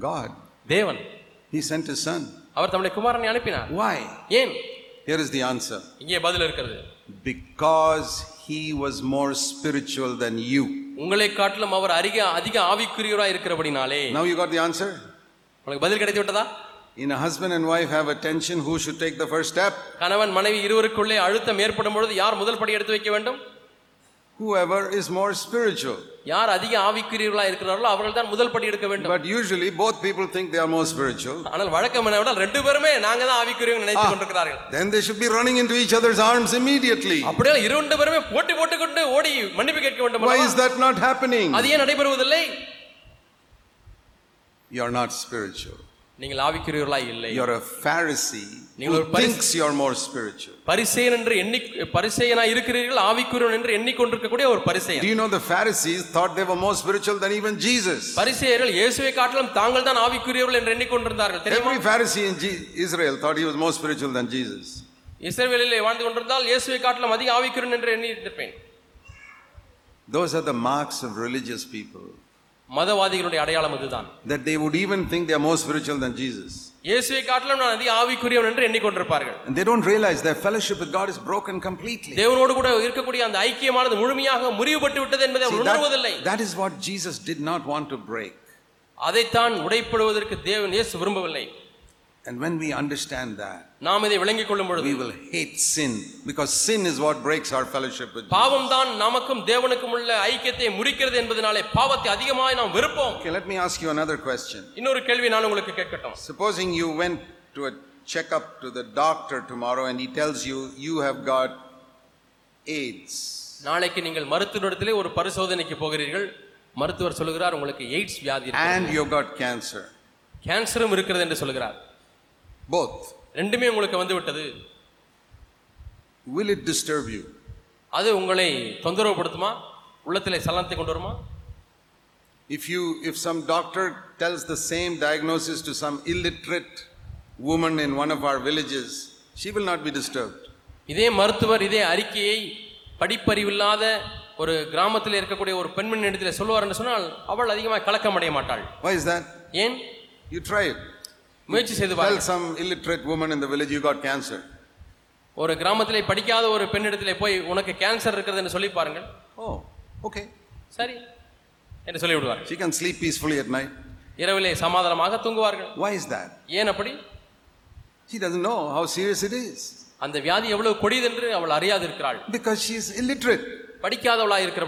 God. தேவன் He sent His Son. அவர் தம்முடைய குமாரனை அனுப்பினார் Why? ஏன் Here is the answer. இங்கே பதில் இருக்கிறது Because He was more spiritual than you. உங்களை காட்டிலும் அவர் அதிக அதிக ஆவிக்குரியவராய் இருக்கிறபடினாலே Now you got the answer? உங்களுக்கு பதில் கிடைத்து விட்டதா In a husband and wife have a tension, who should take the first step? கணவன் மனைவி இருவருக்குள்ளே அழுத்தம் ஏற்படும் பொழுது யார் முதல் படி எடுத்து வைக்க வேண்டும் Whoever is more spiritual. யார் அதிக ஆவிக்குரியவர்களாக இருக்கிறார்களோ அவர்கள் தான் முதல் படி எடுக்க வேண்டும் But usually both people think they are more spiritual. ஆனால் வழக்கம் என்னவென்றால் ரெண்டு பேருமே நாங்க தான் ஆவிக்குரியவங்க நினைத்துக் கொண்டிருக்கிறார்கள் Then they should be running into each other's arms immediately. அப்படியே இரண்டு பேருமே போட்டி போட்டுக்கொண்டு ஓடி மன்னிப்பு கேட்க வேண்டும் Why அல்லவா? is that not happening? அது ஏன் நடைபெறுவதில்லை You are not spiritual. நீங்கள் ஆவிக்குரியவர்களாய் இல்லை You're a Pharisee நீங்கள் who ஒரு பரிசு- thinks you're more spiritual. பரிசேயன் என்று எண்ணி பரிசேயனாய் இருக்கிறீர்கள் ஆவிக்குரியவன் என்று எண்ணிக்கொண்டிருக்கக்கூடிய ஒரு Do பரிசேயன் you know the Pharisees thought they were more spiritual than even Jesus? பரிசேயர்கள் இயேசுவை காட்டிலும் தாங்கள் தான் ஆவிக்குரியவர்கள் என்று எண்ணிக்கொண்டிருந்தார்கள் தெரியுமா Every Pharisee in G- Israel thought he was more spiritual than Jesus. இஸ்ரவேலிலே வாழ்ந்து கொண்டிருந்தால் இயேசுவை காட்டிலும் அதிக ஆவிக்குரியவன் என்று எண்ணி இருப்பேன் Those are the marks of religious people. மதவாதிகளுடைய அடையாளம் இதுதான் That they would even think they are more spiritual than Jesus. இயேசுவை காட்டிலும் நான் அதிக ஆவிக்குரியவன் என்று எண்ணிக்கொண்டிருப்பார்கள் And they don't realize their fellowship with God is broken completely. தேவனோடு கூட இருக்கக்கூடிய அந்த ஐக்கியமானது முழுமையாக முறிவுபட்டு விட்டது என்பதை See, our உணர்வதில்லை that, that is what Jesus did not want to break. அதைத்தான் உடைப்படுவதற்கு தேவன் இயேசு விரும்பவில்லை And when we understand that, நாம் இதை விளங்கிக் கொள்ளும் பொழுது we will hate sin because sin is what breaks our fellowship with Jesus. பாவம் தான் நமக்கும் தேவனுக்கும் உள்ள ஐக்கியத்தை முறிக்கிறது என்பதனாலே பாவத்தை அதிகமாய் நாம் வெறுப்போம் Okay, let me ask you another question. இன்னொரு கேள்வி நான் உங்களுக்கு கேட்கட்டும் Supposing you went to a checkup to the doctor tomorrow and he tells you you have got AIDS. நாளைக்கு நீங்கள் மருத்துவரிடத்திலே ஒரு பரிசோதனைக்கு போகிறீர்கள் மருத்துவர் சொல்லுகிறார் உங்களுக்கு எய்ட்ஸ் வியாதி இருக்கிறது. and you've got cancer. கேன்சரும் இருக்கிறது என்று சொல்லுகிறார் Both. ரெண்டுமே உங்களுக்கு வந்து விட்டது Will it disturb you? அது உங்களை தொந்தரவுபடுத்துமா உள்ளத்திலே சலனத்தை கொண்டு வருமா If you if some doctor tells the same diagnosis to some illiterate woman in one of our villages, she will not be disturbed. இதே மருத்துவர் இதே அறிக்கையை படிப்பறிவில்லாத ஒரு கிராமத்தில் இருக்கக்கூடிய ஒரு பெண்மணி இடத்துல சொல்லுவார் என்று சொன்னால் அவள் அதிகமாக கலக்கம் அடைய மாட்டாள் Why is that? ஏன் You try it. முயற்சி செய்து Tell பாருங்கள் some illiterate woman in the village you got cancer. ஒரு கிராமத்திலே படிக்காத ஒரு பெண்ணிடத்திலே போய் உனக்கு கேன்சர் இருக்கிறது என்று சொல்லி பாருங்கள் Oh, okay. சரி என்று சொல்லி விடுவார்கள் She can sleep peacefully at night. இரவிலே சமாதானமாக தூங்குவார்கள் Why is that? ஏன் அப்படி She doesn't know how serious it is. அந்த வியாதி எவ்வளவு கொடியதென்று அவள் அறியாது இருக்கிறாள் Because she is illiterate. படிக்காதவளா இருக்கிற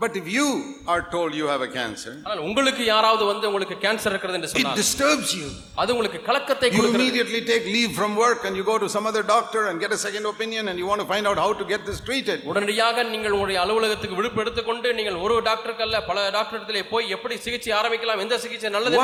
But if you are told you have a cancer, ஆனால் உங்களுக்கு யாராவது வந்து உங்களுக்கு கேன்சர் இருக்கிறது என்று சொன்னால் disturbs you. அது உங்களுக்கு கலக்கத்தை கொடுக்கிறது immediately take leave from work and you go to some other doctor and get a second opinion and you want to find out how to get this treated. உடனடியாக நீங்கள் உங்களுடைய அலுவலகத்துக்கு விடுப்பு எடுத்துக்கொண்டு நீங்கள் ஒரு டாக்டருக்கு அல்ல பல டாக்டர் இடத்திலே போய் எப்படி சிகிச்சை ஆரம்பிக்கலாம் எந்த சிகிச்சை நல்லது.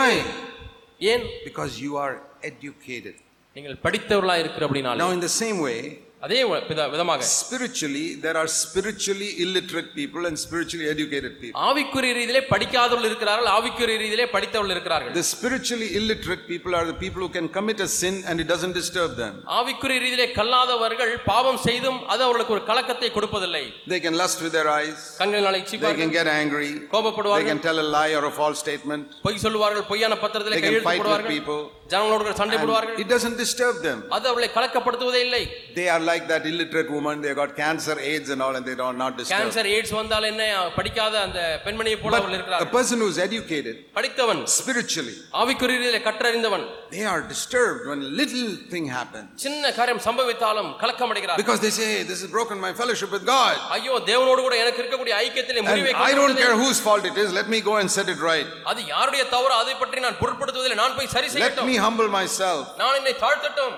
ஏன் Because you are educated. நீங்கள் படித்தவர்களா இருக்கிற அப்படினாலே Now, in the same way, அதே வித- விதமாக spiritually, there are spiritually illiterate people and spiritually educated people. ஆவிக்குரிய ரீதியிலே படிக்காதவர்கள் இருக்கிறார்கள் ஆவிக்குரிய ரீதியிலே படித்தவர்கள் இருக்கிறார்கள் The spiritually illiterate people are the people who can commit a sin and it doesn't disturb them. ஆவிக்குரிய ரீதியிலே கல்லாதவர்கள் பாவம் செய்தும் அது அவர்களுக்கு ஒரு கலக்கத்தை கொடுப்பதில்லை They can lust with their eyes, கண்களினாலே they இச்சிப்பார்கள் can get angry, they கோபப்படுவார்கள் can tell a lie or a false statement, பொய் சொல்லுவார்கள் பொய்யான பத்திரத்திலே கையெழுத்து போடுவார்கள் people. ஜனங்களோடு சண்டை போடுவார்கள் It doesn't disturb them. அது அவர்களை கலக்கப்படுத்துவதே இல்லை They are like that illiterate woman, they got cancer, AIDS, and all, and they are not disturbed. Cancer AIDS வந்தால் என்ன படிக்காத அந்த பெண்மணியை போல But அவர்கள் a இருக்கிறார்கள் person who is educated படித்தவன் spiritually, ஆவிக்குரிய ரீதியிலே கற்றறிந்தவன் they are disturbed when little thing happens. சின்ன காரியம் சம்பவித்தாலும் கலக்கம் அடைகிறார் Because they say, This has broken my fellowship with God. ஐயோ தேவனோடு கூட எனக்கு இருக்கக்கூடிய ஐக்கியத்திலே And முறிவை I don't கொண்டு care விட்டதே. whose fault it is, let me go and set it right. அது யாருடைய தவறு அதை பற்றி நான் பொருட்படுத்துவதில்லை நான் போய் சரி Let செய்யட்டும் me humble myself. நான் என்னை தாழ்த்தட்டும்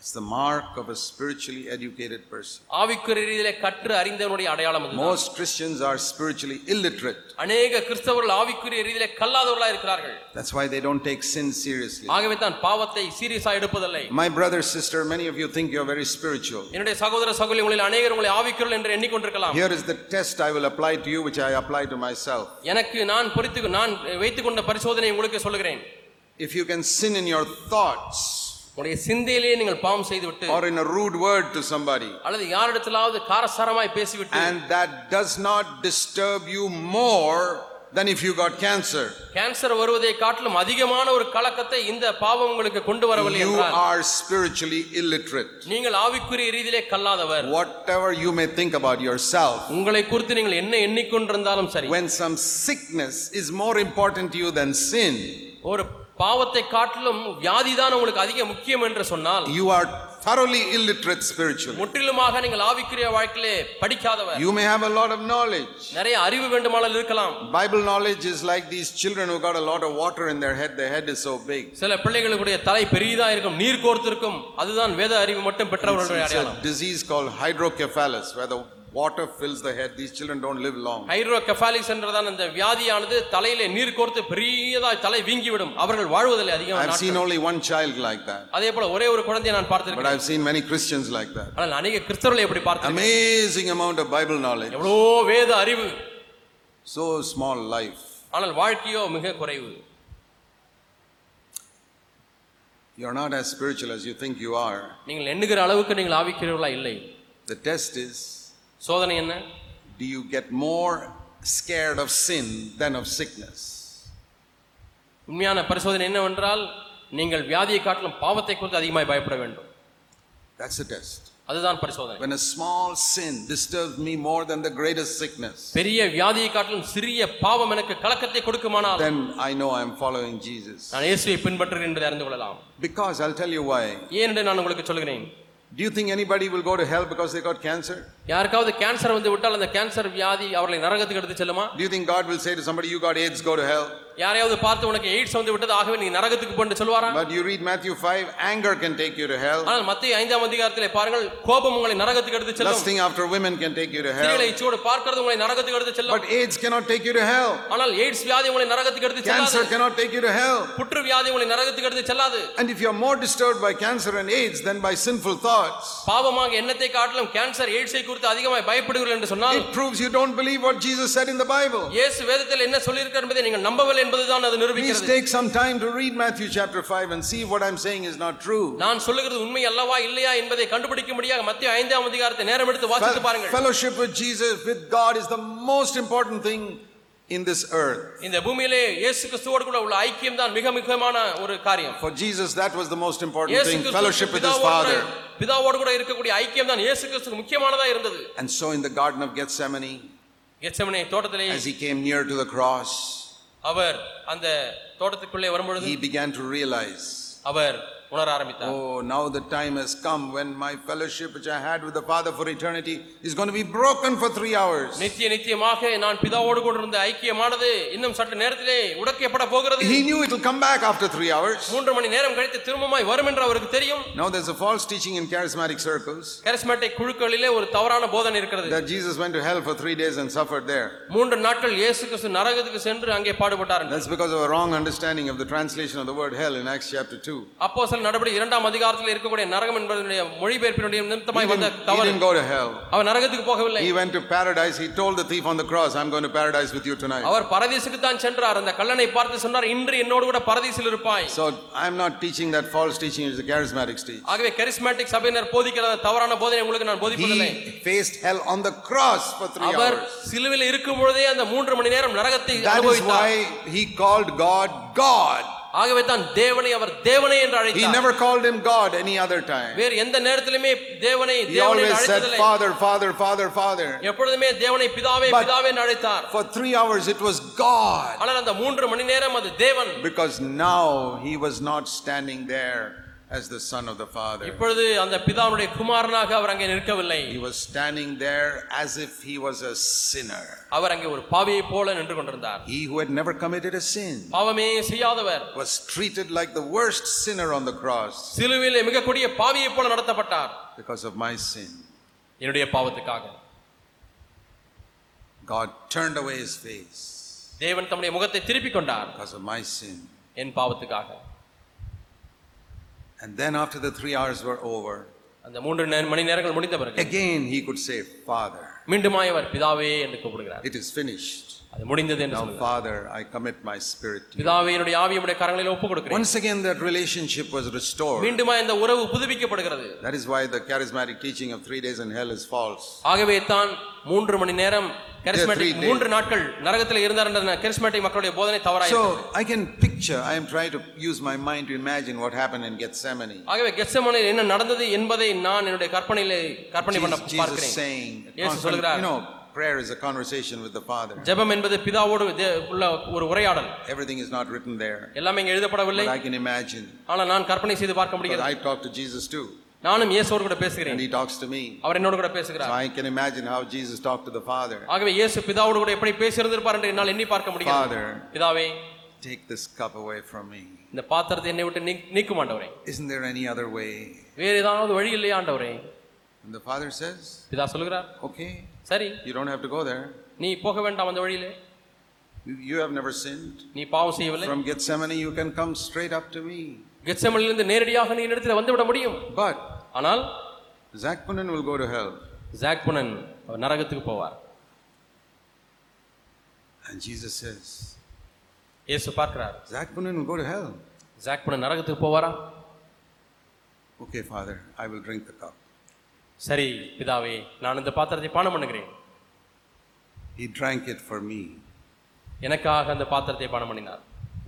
It's the mark of a spiritually educated person. ஆவிக்குரிய ரீதியிலே கற்று அறிந்தவனுடைய அடையாளம் அது Most Christians are spiritually illiterate. அநேக கிறிஸ்தவர்கள் ஆவிக்குரிய ரீதியிலே கல்லாதவர்களா இருக்கிறார்கள் That's why they don't take sin seriously. ஆகவே தான் பாவத்தை சீரியஸா எடுப்பதில்லை My brother, sister, many of you think you're very spiritual. என்னுடைய சகோதர சகோதரி உங்களில் அநேகர் உங்களை ஆவிக்குரியல் என்று எண்ணிக்கொண்டிருக்கலாம் Here is the test I will apply to you, which I apply to myself. எனக்கு நான் பொறித்து நான் வைத்துக் கொண்ட பரிசோதனை உங்களுக்கு சொல்லுகிறேன் If you can sin in your thoughts உங்களுடைய சிந்தையிலேயே நீங்கள் பாவம் செய்துவிட்டு or in a rude word to somebody, அல்லது யாரிடத்திலாவது காரசாரமாய் பேசிவிட்டு and that does not disturb you more than if you got cancer, cancer வருவதை காட்டிலும் அதிகமான ஒரு கலக்கத்தை இந்த பாவம் உங்களுக்கு கொண்டு வரவில்லை you என்றால் are spiritually illiterate. நீங்கள் ஆவிக்குரிய ரீதியிலே கல்லாதவர் Whatever you may think about yourself, உங்களை குறித்து நீங்கள் என்ன எண்ணிக்கொண்டிருந்தாலும் சரி when some sickness is more important to you than sin, ஒரு பாவத்தை காட்டிலும் வியாதிதான் உங்களுக்கு அதிக முக்கியம் என்று சொன்னால் you are thoroughly illiterate spiritually. முற்றிலுமாக நீங்கள் ஆவிக்குரிய வாழ்க்கையிலே படிக்காதவர் You may have a lot of knowledge. நிறைய அறிவு வேண்டுமானால் இருக்கலாம் Bible knowledge is like these children who got a lot of water in their head, their head is so big. சில பிள்ளைகளுடைய தலை பெரியதா இருக்கும் நீர் கோர்த்திருக்கும் அதுதான் வேத அறிவு மட்டும் பெற்றவர்களுடைய அடையாளம் a disease called hydrocephalus, where the water fills the head. These children don't live long. ஹைட்ரோகெஃபாலிக்ஸ் என்றதான் அந்த வியாதியானது தலையிலே நீர் கோர்த்து பெரியதா தலை வீங்கிவிடும் அவர்கள் வாழ்வதில்லை I've அதிகமாக seen only one child like that, அதே போல ஒரே ஒரு குழந்தையை நான் பார்த்திருக்கேன் I've seen many Christians like that. ஆனால் அநேக கிறிஸ்தவர்களை எப்படி பார்த்திருக்கேன் Amazing amount of Bible knowledge, எவ்வளோ வேத அறிவு so small life. ஆனால் வாழ்க்கையோ மிக குறைவு You're not as spiritual as you think you are. நீங்கள் எண்ணுகிற அளவுக்கு நீங்கள் ஆவிக்கிறவர்களா இல்லை The test is சோதனை என்ன do you get more scared of sin than of sickness? உண்மையான பரிசோதனை என்னவென்றால் நீங்கள் வியாதியை காட்டிலும் பாவத்தை குறித்து அதிகமாய் பயப்பட வேண்டும் That's the test. அதுதான் பரிசோதனை When a small sin disturbs me more than the greatest sickness, பெரிய வியாதியை காட்டிலும் சிறிய பாவம் எனக்கு கலக்கத்தை கொடுக்குமானால் then I know I'm following Jesus. நான் இயேசுவை பின்பற்றுகிறேன் என்பதை அறிந்து கொள்ளலாம் Because I'll tell you why. ஏன் என்று நான் உங்களுக்கு சொல்கிறேன் Do you think anybody will go to hell because they got cancer? யாருக்காவது கேன்சர் வந்து விட்டால் அந்த கேன்சர் வியாதி அவர்களை நரகத்துக்கு எடுத்து செல்லுமா Do you think God will say to somebody, You got AIDS, go to hell? யாரையாவது பார்த்து உனக்கு எய்ட்ஸ் வந்து விட்டது ஆகவே நீ நரகத்துக்கு போன்னு சொல்லுவாரா But you read Matthew 5, anger can take you to hell. ஆனால் மத்திய ஐந்தாம் அதிகாரத்திலே பாருங்கள் கோபம் உங்களை நரகத்துக்கு எடுத்து செல்லும் Lusting after women can take you to ஸ்திரீகளை hell. இச்சோடு பார்க்கிறது உங்களை நரகத்துக்கு எடுத்து செல்லும் But AIDS cannot take you to hell. ஆனால் எய்ட்ஸ் வியாதி உங்களை நரகத்துக்கு எடுத்து செல்லாது Cancer cannot take you to hell. புற்று வியாதி உங்களை நரகத்துக்கு எடுத்து செல்லாது And if you're more disturbed by cancer and AIDS than by sinful thoughts, பாவமாக எண்ணத்தை காட்டிலும் கேன்சர் எய்ட்ஸை குறித்து அதிகமாய் பயப்படுகிறீர்கள் என்று சொன்னால் it proves you don't believe what Jesus said in the Bible. இயேசு வேதத்தில் என்ன சொல்லியிருக்கார் என்பதை நீங்கள் நம்பவில்லை என்பதுதான் அது Please நிரூபிக்கிறது take some time to read Matthew chapter 5 and see if what I'm saying is not true. நான் சொல்லுகிறது உண்மை அல்லவா இல்லையா என்பதை கண்டுபிடிக்க முடியாத மத்திய ஐந்தாம் அதிகாரத்தை நேரம் எடுத்து வாசித்து Fel- பாருங்கள் Fellowship with Jesus, with God, is the most important thing in this earth. இந்த பூமியிலே இயேசு கிறிஸ்துவோடு கூட உள்ள ஐக்கியம் தான் மிக முக்கியமான ஒரு காரியம் For Jesus, that was the most important இயேசு thing Kristu fellowship with his பிதாவோடு Father. கூட- பிதாவோடு கூட இருக்கக்கூடிய ஐக்கியம் தான் இயேசு கிறிஸ்துக்கு முக்கியமானதா இருந்தது And so, in the Garden of Gethsemane, Gethsemane தோட்டத்திலே as he came near to the cross, அவர் அந்த தோட்டத்துக்குள்ளே வரும்பொழுது he began to realize அவர் உணர ஆரம்பித்தார் Oh, now the time has come when my fellowship which I had with the Father for eternity is going to be broken for three hours. நித்திய நித்தியமாக நான் பிதாவோடு கொண்டிருந்த ஐக்கியமானது இன்னும் சற்று நேரத்திலே உடைக்கப்பட போகிறது He knew it will come back after three hours. மூன்று மணி நேரம் கழித்து திரும்பமாய் வரும் என்று அவருக்கு தெரியும் Now there's a false teaching in charismatic circles charismatic குழுக்களிலே ஒரு தவறான போதனை இருக்கிறது that Jesus went to hell for three days and suffered there. மூன்று நாட்கள் இயேசு கிறிஸ்து நரகத்துக்கு சென்று அங்கே பாடுபட்டார் என்று. That's because of a wrong understanding of the translation of the word hell in Acts chapter 2. அப்போஸ்தலர் நடபடி இரண்டாம் அதிகாரத்தில் இருக்கக்கூடிய நரகம் என்பதனுடைய மொழிபெயர்ப்பினுடைய நிமித்தமாய் வந்த தவறு go to hell. அவர் நரகத்துக்கு போகவில்லை He went to paradise. He told the thief on the cross, I'm going to paradise with you tonight. அவர் பரதீசுக்கு தான் சென்றார் அந்த கல்லனை பார்த்து சொன்னார் இன்று என்னோடு கூட பரதீசில் இருப்பாய் So I'm not teaching that false teaching, it's the charismatic teach. ஆகவே கரிஸ்மேட்டிக் சபையினர் போதிக்கிற தவறான போதனை உங்களுக்கு நான் போதிப்பதில்லை He faced hell on the cross for three our hours. சிலுவையில் இருக்கும் பொழுதே அந்த மூன்று மணி நேரம் நரகத்தை That is அனுபவித்தார் why he called God God. ஆகவே தான் தேவனை அவர் தேவனே என்று He அழைத்தார் never called him God any other time. வேறு எந்த நேரத்திலுமே தேவனை He தேவனை என்று always said, அழைத்ததில்லை Father, Father, Father, Father. எப்பொழுதுமே தேவனை பிதாவே But- பிதாவே என்று அழைத்தார் For three hours it was God. ஆனால் அந்த மூன்று மணி நேரம் அது தேவன் Because now he was not standing there as the Son of the Father. இப்பொழுது அந்த பிதாவுடைய குமாரனாக அவர் அங்கே நிற்கவில்லை He was standing there as if he was a sinner. அவர் அங்கே ஒரு பாவியை போல நின்று கொண்டிருந்தார் He who had never committed a sin பாவமே செய்யாதவர் was treated like the worst sinner on the cross சிலுவையிலே மிக கொடிய பாவியை போல நடத்தப்பட்டார் because of my sin. என்னுடைய பாவத்துக்காக God turned away his face தேவன் தம்முடைய முகத்தை திருப்பிக் கொண்டார் because of my sin. என் பாவத்துக்காக And then after the three hours were over, அந்த மூன்று மணி நேரங்கள் முடிந்த பிறகு again he could say, Father, மீண்டுமாய் அவர் பிதாவே என்று கூப்பிடுகிறார் it is finished. அது முடிந்தது என்று Now, சொல்கிறார் Father, I commit my spirit to you. பிதாவே என்னுடைய ஆவியுடைய கரங்களில் ஒப்புக் கொடுக்கிறேன் Once again, that relationship was restored. மீண்டுமாய் இந்த உறவு புதுப்பிக்கப்படுகிறது That is why the charismatic teaching of three days in hell is false. ஆகவே தான் மூன்று மணி நேரம் கரிஸ்மேட்டிக் days. மூன்று நாட்கள் நரகத்தில் இருந்தார் என்ற கரிஸ்மேட்டிக் மக்களுடைய போதனை தவறாய் So I can picture, I am trying to use my mind to imagine what happened in Gethsemane. ஆகவே கெத்செமனில் என்ன நடந்தது என்பதை நான் என்னுடைய கற்பனையிலே கற்பனை பண்ண Jesus, Jesus பார்க்கிறேன் saying, இயேசு சொல்கிறார். you know, prayer is a conversation with the Father. ஜெபம் என்பது பிதாவோடு தே- உள்ள ஒரு உரையாடல் Everything is not written there. எல்லாமே இங்கே எழுதப்படவில்லை But I can imagine. ஆனால் நான் கற்பனை செய்து பார்க்க But முடிகிறது I talk to Jesus too, நானும் இயேசுவோடு கூட and பேசுகிறேன் he talks to me. அவர் என்னோடு கூட So பேசுகிறார் I can imagine how Jesus talked to the Father. ஆகவே இயேசு பிதாவோடு கூட எப்படி பேசியிருந்திருப்பார் என்று என்னால் எண்ணி பார்க்க முடிகிறது Father, பிதாவே take this cup away from me. இந்த பாத்திரத்தை என்னை விட்டு நீக்- நீக்கும் ஆண்டவரே Isn't there any other way? வேறு ஏதாவது வழி இல்லையா ஆண்டவரே And the Father says, பிதா சொல்லுகிறார் Okay, சரி you don't have to go there. நீ போக வேண்டாம் அந்த வழியிலே You- You have never sinned. நீ பாவம் செய்யவில்லை From Gethsemane, you can come straight up to me. கெத்செமனிலிருந்து நேரடியாக நீ இடத்துல வந்து விட முடியும் But ஆனால் Zakpunan will go to hell. ஜாக்புனன் அவர் நரகத்துக்கு போவார் And Jesus says, இயேசு பார்க்கிறார் Zakpunan will go to hell. ஜாக்புனன் நரகத்துக்கு போவாரா Okay, Father, I will drink the cup. சரி பிதாவே நான் இந்த பாத்திரத்தை பானம் பண்ணுகிறேன் He drank it for me. எனக்காக அந்த பாத்திரத்தை பானம் பண்ணினார்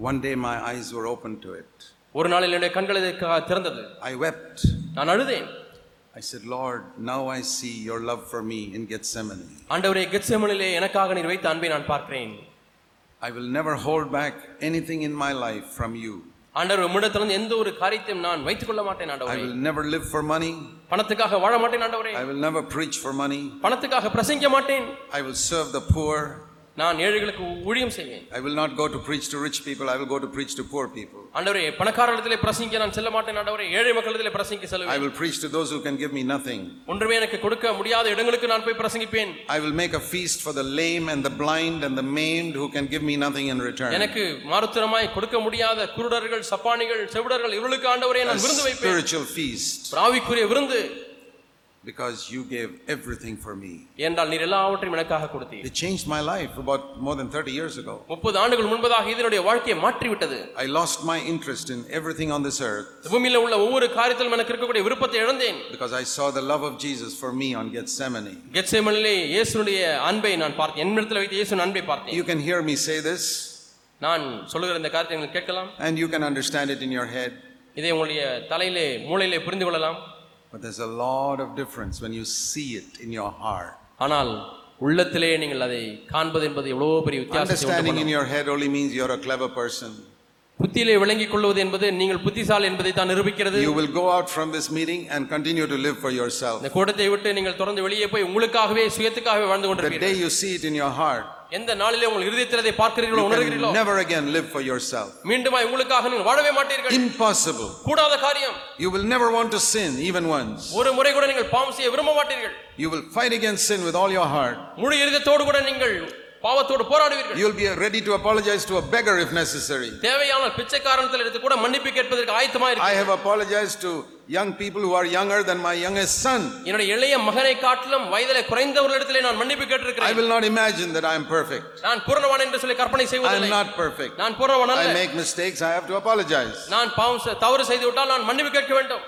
One day my eyes were open to it. ஒரு நாளில் என்னுடைய கண்கள் இதற்காக திறந்தது I wept. நான் அழுதேன் I said, Lord, now I see your love for me in Gethsemane. ஆண்டவரே கெத்செமனிலே எனக்காக நீர் வைத்த அன்பை நான் பார்க்கிறேன் I will never hold back anything in my life from you. ஆண்டவர் உம்மிடத்திலிருந்து எந்த ஒரு காரியத்தையும் நான் வைத்துக் கொள்ள மாட்டேன் I ஆண்டவரே will never live for money. பணத்துக்காக வாழ மாட்டேன் ஆண்டவரே I will never preach for money. பணத்துக்காக பிரசங்கிக்க மாட்டேன் I will serve the poor. நான் ஏழைகளுக்கு ஊழியம் செய்வேன் I will not go to preach to rich people. I will go to preach to poor people. ஆண்டவரே பணக்காரர்களிடத்திலே பிரசங்கிக்க நான் செல்ல மாட்டேன் ஆண்டவரே ஏழை மக்களிடத்திலே பிரசங்கிக்க I செல்வேன் will preach to those who can give me nothing. ஒன்றுமே எனக்கு கொடுக்க முடியாத இடங்களுக்கு நான் போய் பிரசங்கிப்பேன் I will make a feast for the lame and the blind and the maimed who can give me nothing in return. எனக்கு மாறுத்திரமாய் கொடுக்க முடியாத குருடர்கள் சப்பானிகள் செவிடர்கள் இவர்களுக்கு ஆண்டவரே A நான் விருந்து வைப்பேன் spiritual feast பிராவிக்குரிய விருந்து because you gave everything for me. என்றால் நீர் எல்லாவற்றையும் எனக்காக கொடுத்தீர் It changed my life about more than 30 years ago. முப்பது ஆண்டுகள் முன்பதாக இதனுடைய வாழ்க்கையை மாற்றிவிட்டது I lost my interest in everything on this earth இந்த பூமியில உள்ள ஒவ்வொரு காரியத்திலும் எனக்கு இருக்கக்கூடிய விருப்பத்தை இழந்தேன் because I saw the love of Jesus for me on Gethsemane. கெத்சேமனிலே இயேசுனுடைய அன்பை நான் பார்த்தேன் என்னிடத்தில் வைத்த இயேசுவின் அன்பை பார்த்தேன் You can hear me say this நான் சொல்லுகிற இந்த காரியத்தை நீங்கள் கேட்கலாம் and you can understand it in your head, இதை உங்களுடைய தலையிலே மூளையிலே புரிந்து கொள்ளலாம் But there's a lot of difference when you see it in your heart. ஆனால் உள்ளத்திலே நீங்கள் அதை காண்பது என்பது எவ்வளவு பெரிய Understanding in பண்ணும். your head only means you're a clever person. புத்தியிலே விளங்கிக் கொள்வது என்பது நீங்கள் புத்திசாலி என்பதை தான் நிரூபிக்கிறது You will go out from this meeting and continue to live for yourself. இந்த கூட்டத்தை விட்டு நீங்கள் தொடர்ந்து வெளியே போய் உங்களுக்காகவே சுயத்துக்காகவே வாழ்ந்து The கொண்டிருப்பீர்கள் day you see it in your heart, எந்த நாளிலே உங்கள் இருதயத்தில் அதை பார்க்கிறீர்களோ உணர்கிறீர்களோ never again live for yourself. மீண்டுமாய் உங்களுக்காக நீங்கள் வாழவே மாட்டீர்கள் Impossible. கூடாத காரியம் You will never want to sin even once. ஒரு முறை கூட நீங்கள் பாவம் செய்ய விரும்ப மாட்டீர்கள் You will fight against sin with all your heart. முழு இருதயத்தோடு கூட நீங்கள் பாவத்தோடு போராடுவீர்கள் You'll be ready to apologize to a beggar if necessary. தேவையான பிச்சைக்காரனத்தில் எடுத்து கூட மன்னிப்பு கேட்பதற்கு ஆயத்தமா I இருக்கு have apologized to young people who are younger than my youngest son. என்னுடைய இளைய மகனை காட்டிலும் வயதிலே குறைந்தவர்களிடத்திலே நான் மன்னிப்பு I கேட்டிருக்கிறேன் will not imagine that I am perfect. நான் பூரணவான் என்று சொல்லி கற்பனை I am செய்வதில்லை not perfect. நான் பூரணவான் I அல்ல make mistakes, I have to apologize. நான் பாவம் செ- தவறு செய்து விட்டால் நான் மன்னிப்பு கேட்க வேண்டும்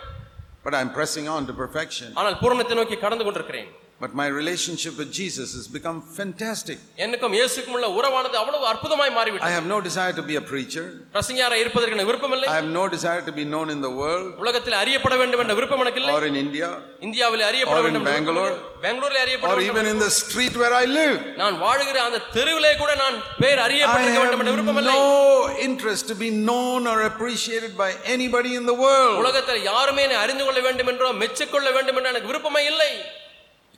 But I'm pressing on to perfection. ஆனால் பூரணத்தை நோக்கி கடந்து கொண்டிருக்கிறேன் But my relationship with Jesus has become fantastic. எனக்கும் இயேசுக்கும் உள்ள உறவானது அவ்வளவு அற்புதமாய் I மாறிவிட்டது have no desire to be a preacher. பிரசங்கியார இருப்பதற்கு எனக்கு விருப்பமில்லை I have no desire to be known in the world உலகத்தில் அறியப்பட வேண்டும் என்ற விருப்பம் எனக்கு இல்லை or in India இந்தியாவில் அறியப்பட Or in வேண்டும் என்ற விருப்பம் Bangalore. இல்லை. பெங்களூரில் அறியப்பட or வேண்டும் even in the street where I live. நான் வாழுகிற அந்த தெருவிலே கூட நான் பேர் I அறியப்பட்டிருக்க வேண்டும் என்ற have விருப்பமில்லை no interest to be known or appreciated by anybody in the world உலகத்தில் யாருமே என்னை அறிந்து கொள்ள வேண்டும் என்றோ மெச்சிக்கொள்ள வேண்டும் என்று எனக்கு விருப்பமே இல்லை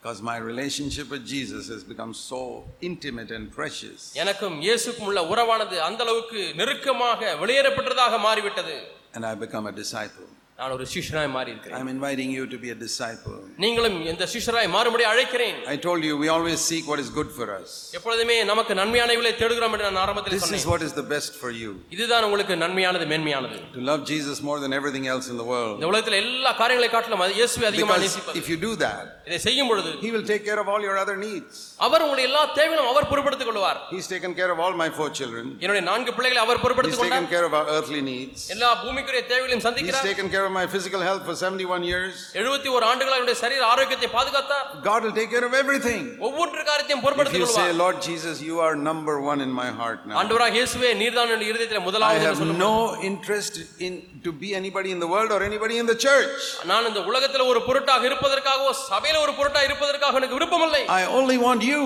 because my relationship with Jesus has become so intimate and precious. எனக்கும் இயேசுக்கும் உள்ள உறவானது அந்த அளவுக்கு நெருக்கமாக வெளியேறப்பட்டதாக மாறிவிட்டது And I become a disciple. நான் ஒரு சிஷ்யனாய் மாறி இருக்கிறேன் I'm inviting you to be a disciple. நீங்களும் இந்த சிஷ்யராய் மாறும்படி அழைக்கிறேன் I told you we always seek what is good for us. எப்பொழுதுமே நமக்கு நன்மையானவர்களை தேடுகிறோம் என்று நான் ஆரம்பத்தில் This is சொன்னேன் what is the best for you. இதுதான் உங்களுக்கு நன்மையானது மேன்மையானது To love Jesus more than everything else in the world. இந்த உலகத்தில் எல்லா காரியங்களை காட்டிலும் அது இயேசுவை அதிகமாக Because நேசிப்பது if you do that, இதை செய்யும் பொழுது He will take care of all your other needs. அவர் உங்களுடைய எல்லா தேவையும் அவர் பொறுப்படுத்திக் கொள்வார் He's taken care of all my four children. என்னுடைய நான்கு பிள்ளைகளை அவர் He's பொறுப்படுத்திக் taken கொண்டார் care of our earthly needs. எல்லா பூமிக்குரிய தேவைகளையும் He's சந்திக்கிறார் taken care of my physical health for 71 years. எழுபத்தி ஒரு ஆண்டுகளாக என்னுடைய சரீர ஆரோக்கியத்தை பாதுகாத்தார் God will take care of everything. ஒவ்வொரு காரியத்தையும் If பொறுப்படுத்திக் you say, கொள்வார் Lord Jesus, you are number one in my heart now. ஆண்டவராக இயேசுவே நீர்தான் என்னுடைய இருதயத்தில் I முதலாவது என்று have சொல்லும் no interest in to be anybody in the world or anybody in the church. நான் இந்த உலகத்தில் ஒரு பொருட்டாக இருப்பதற்காகவோ சபையில ஒரு பொருட்டாக இருப்பதற்காக எனக்கு விருப்பமில்லை I only want you,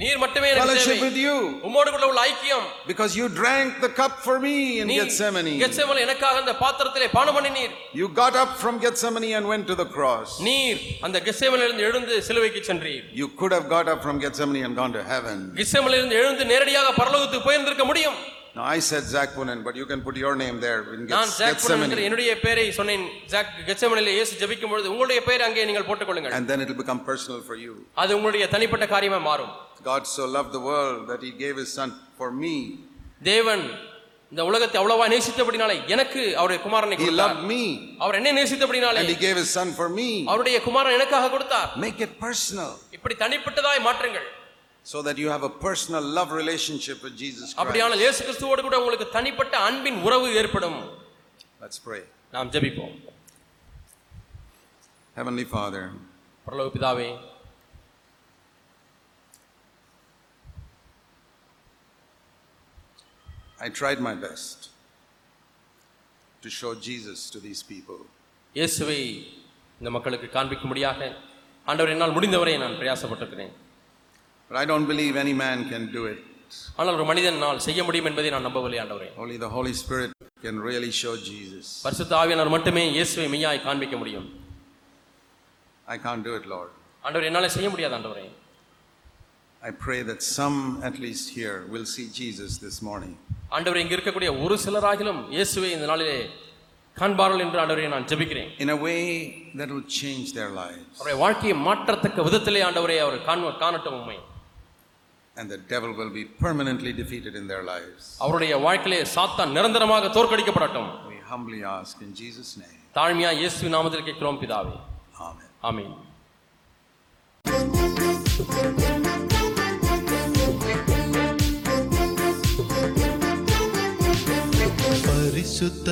நீர் மட்டுமே எனக்கு தேவை with you, உம்மோடு கூட உள்ள ஐக்கியம் because you drank the cup for me in Gethsemane. கெத்செமனே எனக்காக அந்த பாத்திரத்திலே பானம் பண்ணினீர் You got up from Gethsemane and went to the cross. நீர் அந்த கெத்செமனிலிருந்து எழுந்து சிலுவைக்கு சென்றீர் You could have got up from Gethsemane and gone to heaven. கிஸ்ஸமலிருந்து எழுந்து நேரடியாக பரலோகத்துக்கு போயிருந்திருக்க முடியும் Now I said Zach Punan, but you can put your name there in நான் Geth- jack புனன் என்கிற Gethsemane. என்னுடைய பெயரை சொன்னேன் ஜாக் கெத்செமனிலே இயேசு ஜெபிக்கும் பொழுது உங்களுடைய பெயர் அங்கே நீங்கள் போட்டுக்கொள்ளுங்கள் And then it will become personal for you. அது உங்களுடைய தனிப்பட்ட காரியமா மாறும் God so loved the world that he gave his son for me. தேவன் இந்த உலகத்தை அவ்வளவா நேசித்தபடினாலே எனக்கு அவருடைய குமாரனை He கொடுத்தார் loved me அவர் என்ன நேசித்தபடினாலே and he gave his son for me. அவருடைய குமாரன் எனக்காக கொடுத்தார் Make it personal இப்படி தனிப்பட்டதாய் மாற்றுங்கள் so that you have a personal love relationship with Jesus Christ. அப்படியானால் இயேசு கிறிஸ்துவோடு கூட உங்களுக்கு தனிப்பட்ட அன்பின் உறவு ஏற்படும் Let's pray. நாம் ஜெபிப்போம் Heavenly Father, பரலோக பிதாவே I tried my best to show Jesus to these people. இயேசுவை இந்த மக்களுக்கு காண்பிக்கும்படியாக ஆண்டவர் என்னால் முடிந்தவரை நான் பிரயாசப்பட்டிருக்கிறேன் But I don't believe any man can do it. ஆனால் ஒரு மனிதனால் செய்ய முடியும் என்பதை நான் நம்பவில்லை ஆண்டவரே Only the Holy Spirit can really show Jesus. பரிசுத்த ஆவியானவர் மட்டுமே இயேசுவை மெய்யாய் காண்பிக்க முடியும் I can't do it, Lord. ஆண்டவர் என்னால செய்ய முடியாது ஆண்டவரே I pray that some, at least here, will see Jesus this morning. ஆண்டவர் இங்க இருக்கக்கூடிய ஒரு சிலராகிலும் இயேசுவை இந்த நாளிலே காண்பார்கள் என்று ஆண்டவரை நான் ஜெபிக்கிறேன் in a way that will change their lives. அவருடைய வாழ்க்கையை மாற்றத்தக்க விதத்திலே ஆண்டவரை அவர் காண காணட்டும் உண்மை And the devil will be permanently defeated in their lives. அவருடைய வாழ்க்கையிலே சாத்தான் நிரந்தரமாக தோற்கடிக்கப்படட்டும் We humbly ask in Jesus' name. தாழ்மையா இயேசு நாமத்தில் கேட்கிறோம் பிதாவே Amen. ஆமென் பரிசுத்த